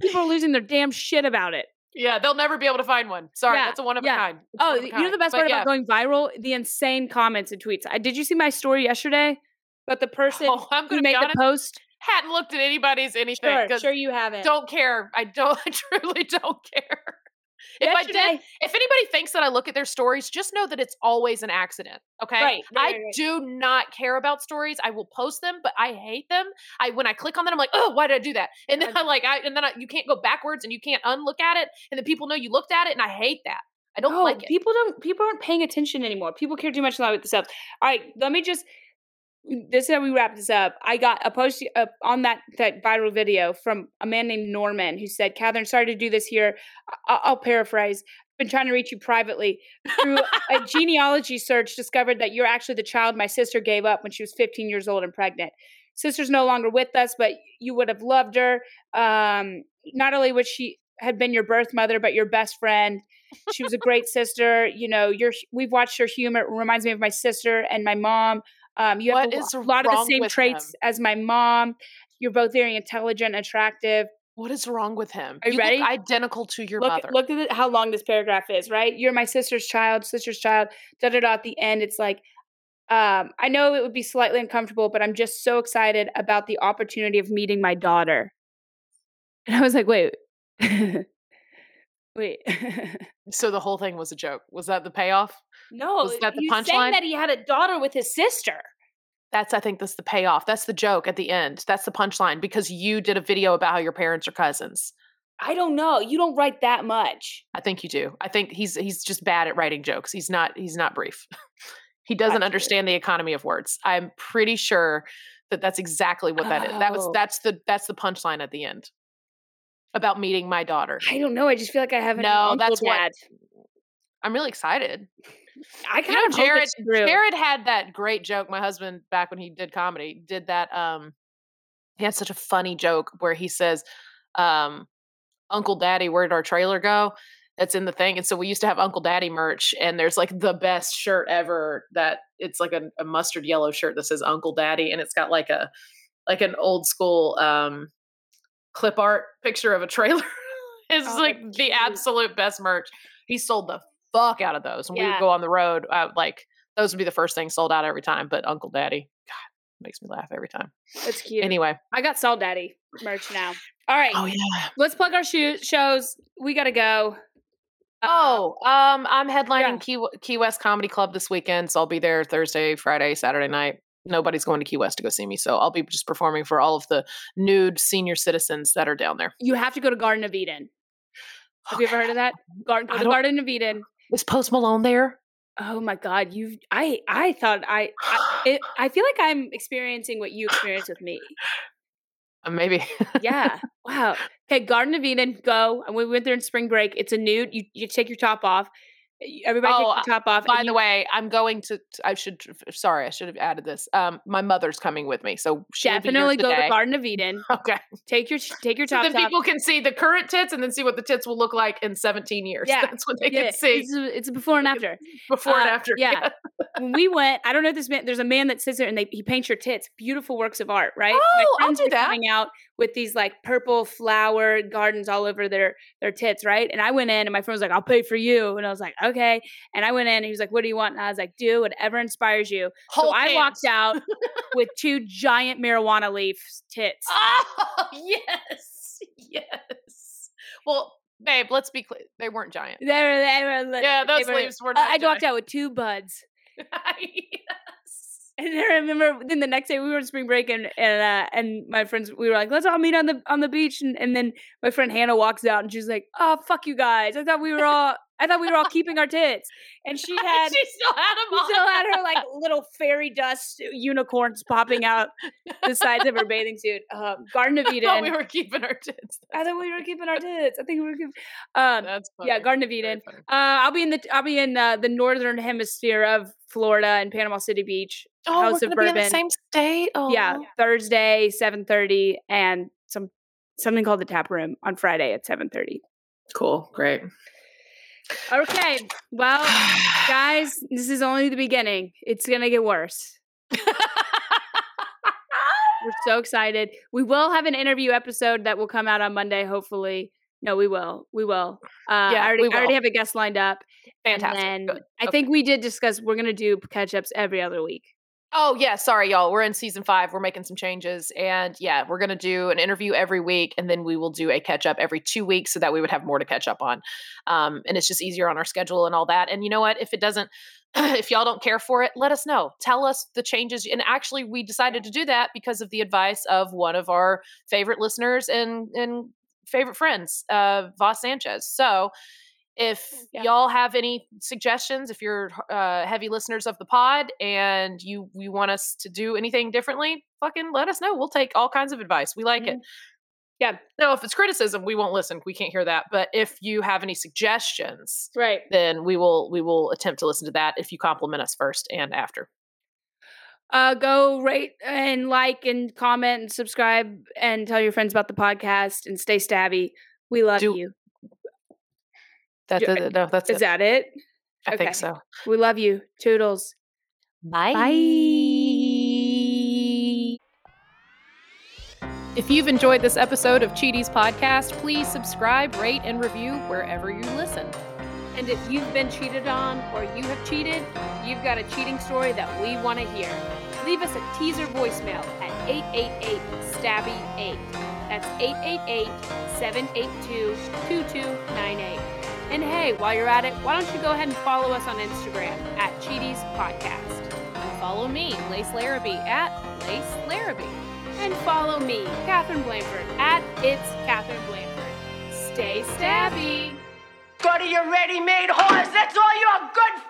People are losing their damn shit about it. yeah, they'll never be able to find one. Sorry, Yeah, that's a one of yeah. a kind. It's Oh, a you know the best But part yeah. about going viral? The insane comments and tweets. I did you see my story yesterday But the person Oh, I'm who made the post? Hadn't looked at anybody's anything. Sure, sure you haven't. Don't care. I don't. I truly don't care. If I did, if anybody thinks that I look at their stories, just know that it's always an accident. Okay. Right, right, I right, do not care about stories. I will post them, but I hate them. I when I click on them, I'm like, oh, why did I do that? And then I like, I and then I, you can't go backwards and you can't unlook at it, and then people know you looked at it, and I hate that. I don't No, like it. people don't people aren't paying attention anymore. People care too much about stuff. All right, let me just this is how we wrap this up. I got a post uh, on that that viral video from a man named Norman who said, "Catherine, sorry to do this here. I- I'll paraphrase. I've Been trying to reach you privately through a genealogy search. Discovered that you're actually the child my sister gave up when she was 15 years old and pregnant. Sister's no longer with us, but you would have loved her. Um, not only would she had been your birth mother, but your best friend. She was a great sister. You know, your we've watched her humor. It reminds me of my sister and my mom. Um, you have What a, lo- lot of the same traits him? as my mom. You're both very intelligent, attractive. What is wrong with him? Are you look ready? identical to your look, mother. look at it, how long this paragraph is, right? You're my sister's child, sister's child. Da da da. At the end, it's like, um, I know it would be slightly uncomfortable, but I'm just so excited about the opportunity of meeting my daughter. And I was like, wait, wait. so the whole thing was a joke. Was that the payoff? No, Was that the punchline? that he had a daughter with his sister. That's I think that's the payoff. That's the joke at the end. That's the punchline because you did a video about how your parents are cousins. I don't know. You don't write that much. I think you do. I think he's he's just bad at writing jokes. He's not he's not brief. he doesn't understand the economy of words. I'm pretty sure that that's exactly what that is. That was Oh. that's the that's the punchline at the end about meeting my daughter. I don't know. I just feel like I have an No, that's what- I'm really excited. I You kind know, of Jared. Jared had that great joke. My husband, back when he did comedy, did that. Um, he had such a funny joke where he says, um, "Uncle Daddy, where'd our trailer go?" That's in the thing, and so we used to have Uncle Daddy merch, and there's like the best shirt ever. That it's like a, a mustard yellow shirt that says Uncle Daddy, and it's got like a like an old school um, clip art picture of a trailer. it's Oh, like the absolute best merch. He sold the fuck out of those. When we would go on the road, uh, like those would be the first thing sold out every time. But Uncle Daddy, God, makes me laugh every time. That's cute. Anyway, I got Salt Daddy merch now. All right, oh yeah. let's plug our shoe- shows. We gotta go. Uh, Oh, um, I'm headlining yeah. Key Key West Comedy Club this weekend, so I'll be there Thursday, Friday, Saturday night. nobody's going to Key West to go see me. So I'll be just performing for all of the nude senior citizens that are down there. You have to go to Garden of Eden. Have you ever heard of that? Garden, the don't- Garden of Eden. Is Post Malone there? Oh my God, you! I I thought I I, it, I feel like I'm experiencing what you experienced with me. Uh, maybe. Yeah. wow. Okay, Garden of Eden. Go. And we went there in spring break. It's a nude. You you take your top off. Everybody Oh, take your top off. By the you- way, I'm going to. I should. Sorry, I should have added this. Um, my mother's coming with me, so she'll be here definitely go to. Garden of Eden. Okay, Take your take your so top then off. people can see the current tits, and then see what the tits will look like in 17 years. Yeah, That's what they Yeah, can see It's a, it's a before and after. before and uh, after. yeah. when we went, I don't know if this man. There's a man that sits there and they, he paints your tits. Beautiful works of art, right? Oh, I'll do that. coming out with these like purple flower gardens all over their their tits, right? And I went in and my friend was like, "I'll pay for you," and I was like, "Okay." And I went in and he was like, "What do you want?" And I was like, "Do whatever inspires you." So Hulk I walked out with two giant marijuana leaf tits. Oh yes, yes. Well, babe, let's be clear. They weren't giant. They were, they were, Yeah, those were- leaves were I- not I walked out with two buds. yes. And I remember then the next day we were on spring break and and uh, and my friends we were like let's all meet on the on the beach and, and then my friend Hannah walks out and she's like oh fuck you guys I thought we were all I thought we were all keeping our tits and she had she still had them she on. still had her like little fairy dust unicorns popping out the sides of her bathing suit. Um, Garden of Eden. I thought we were keeping our tits. I thought we were keeping our tits. I think we were keeping. Um, That's yeah. Garden of Eden. Uh, I'll be in the I'll be in uh, the northern hemisphere of Florida and Panama City Beach. Oh, House we're of gonna be in the same state. Oh, Yeah, Thursday seven thirty and some something called the Tap Room on Friday at seven thirty. cool, great. Okay, well, guys, this is only the beginning. It's gonna get worse. We're so excited. We will have an interview episode that will come out on Monday, hopefully. No, we will. We will. Uh, Yeah, I already, we I already have a guest lined up. and Fantastic. Good. I Okay. think we did discuss we're gonna do catch ups every other week. Oh yeah, sorry y'all. We're in season five. We're making some changes, and yeah, we're gonna do an interview every week, and then we will do a catch up every two weeks, so that we would have more to catch up on. Um, and it's just easier on our schedule and all that. And you know what? If it doesn't, if y'all don't care for it, let us know. Tell us the changes. And actually, we decided to do that because of the advice of one of our favorite listeners and and favorite friends, uh, Voss Sanchez. So. If Yeah. y'all have any suggestions, if you're uh, heavy listeners of the pod and you you want us to do anything differently, fucking let us know. We'll take all kinds of advice. We like it. Yeah. No, if it's criticism, we won't listen. We can't hear that. But if you have any suggestions, Right. then we will we will attempt to listen to that if you compliment us first and after. Uh, go rate and like and comment and subscribe and tell your friends about the podcast and stay stabby. We love Do- you. That, that- no, that's Is it. that it? I okay. think so. We love you. Toodles. Bye. Bye. If you've enjoyed this episode of Cheaties Podcast, please subscribe, rate, and review wherever you listen. And if you've been cheated on or you have cheated, you've got a cheating story that we want to hear. Leave us a teaser voicemail at 888 Stabby 8. That's 888 782 2298. And hey, while you're at it, why don't you go ahead and follow us on Instagram at Cheaties Podcast. And follow me, Lace Larrabee, at Lace Larrabee. And follow me, Catherine Blanford, at It's Catherine Blanford. Stay stabby. Go to your ready-made horse. That's all you're good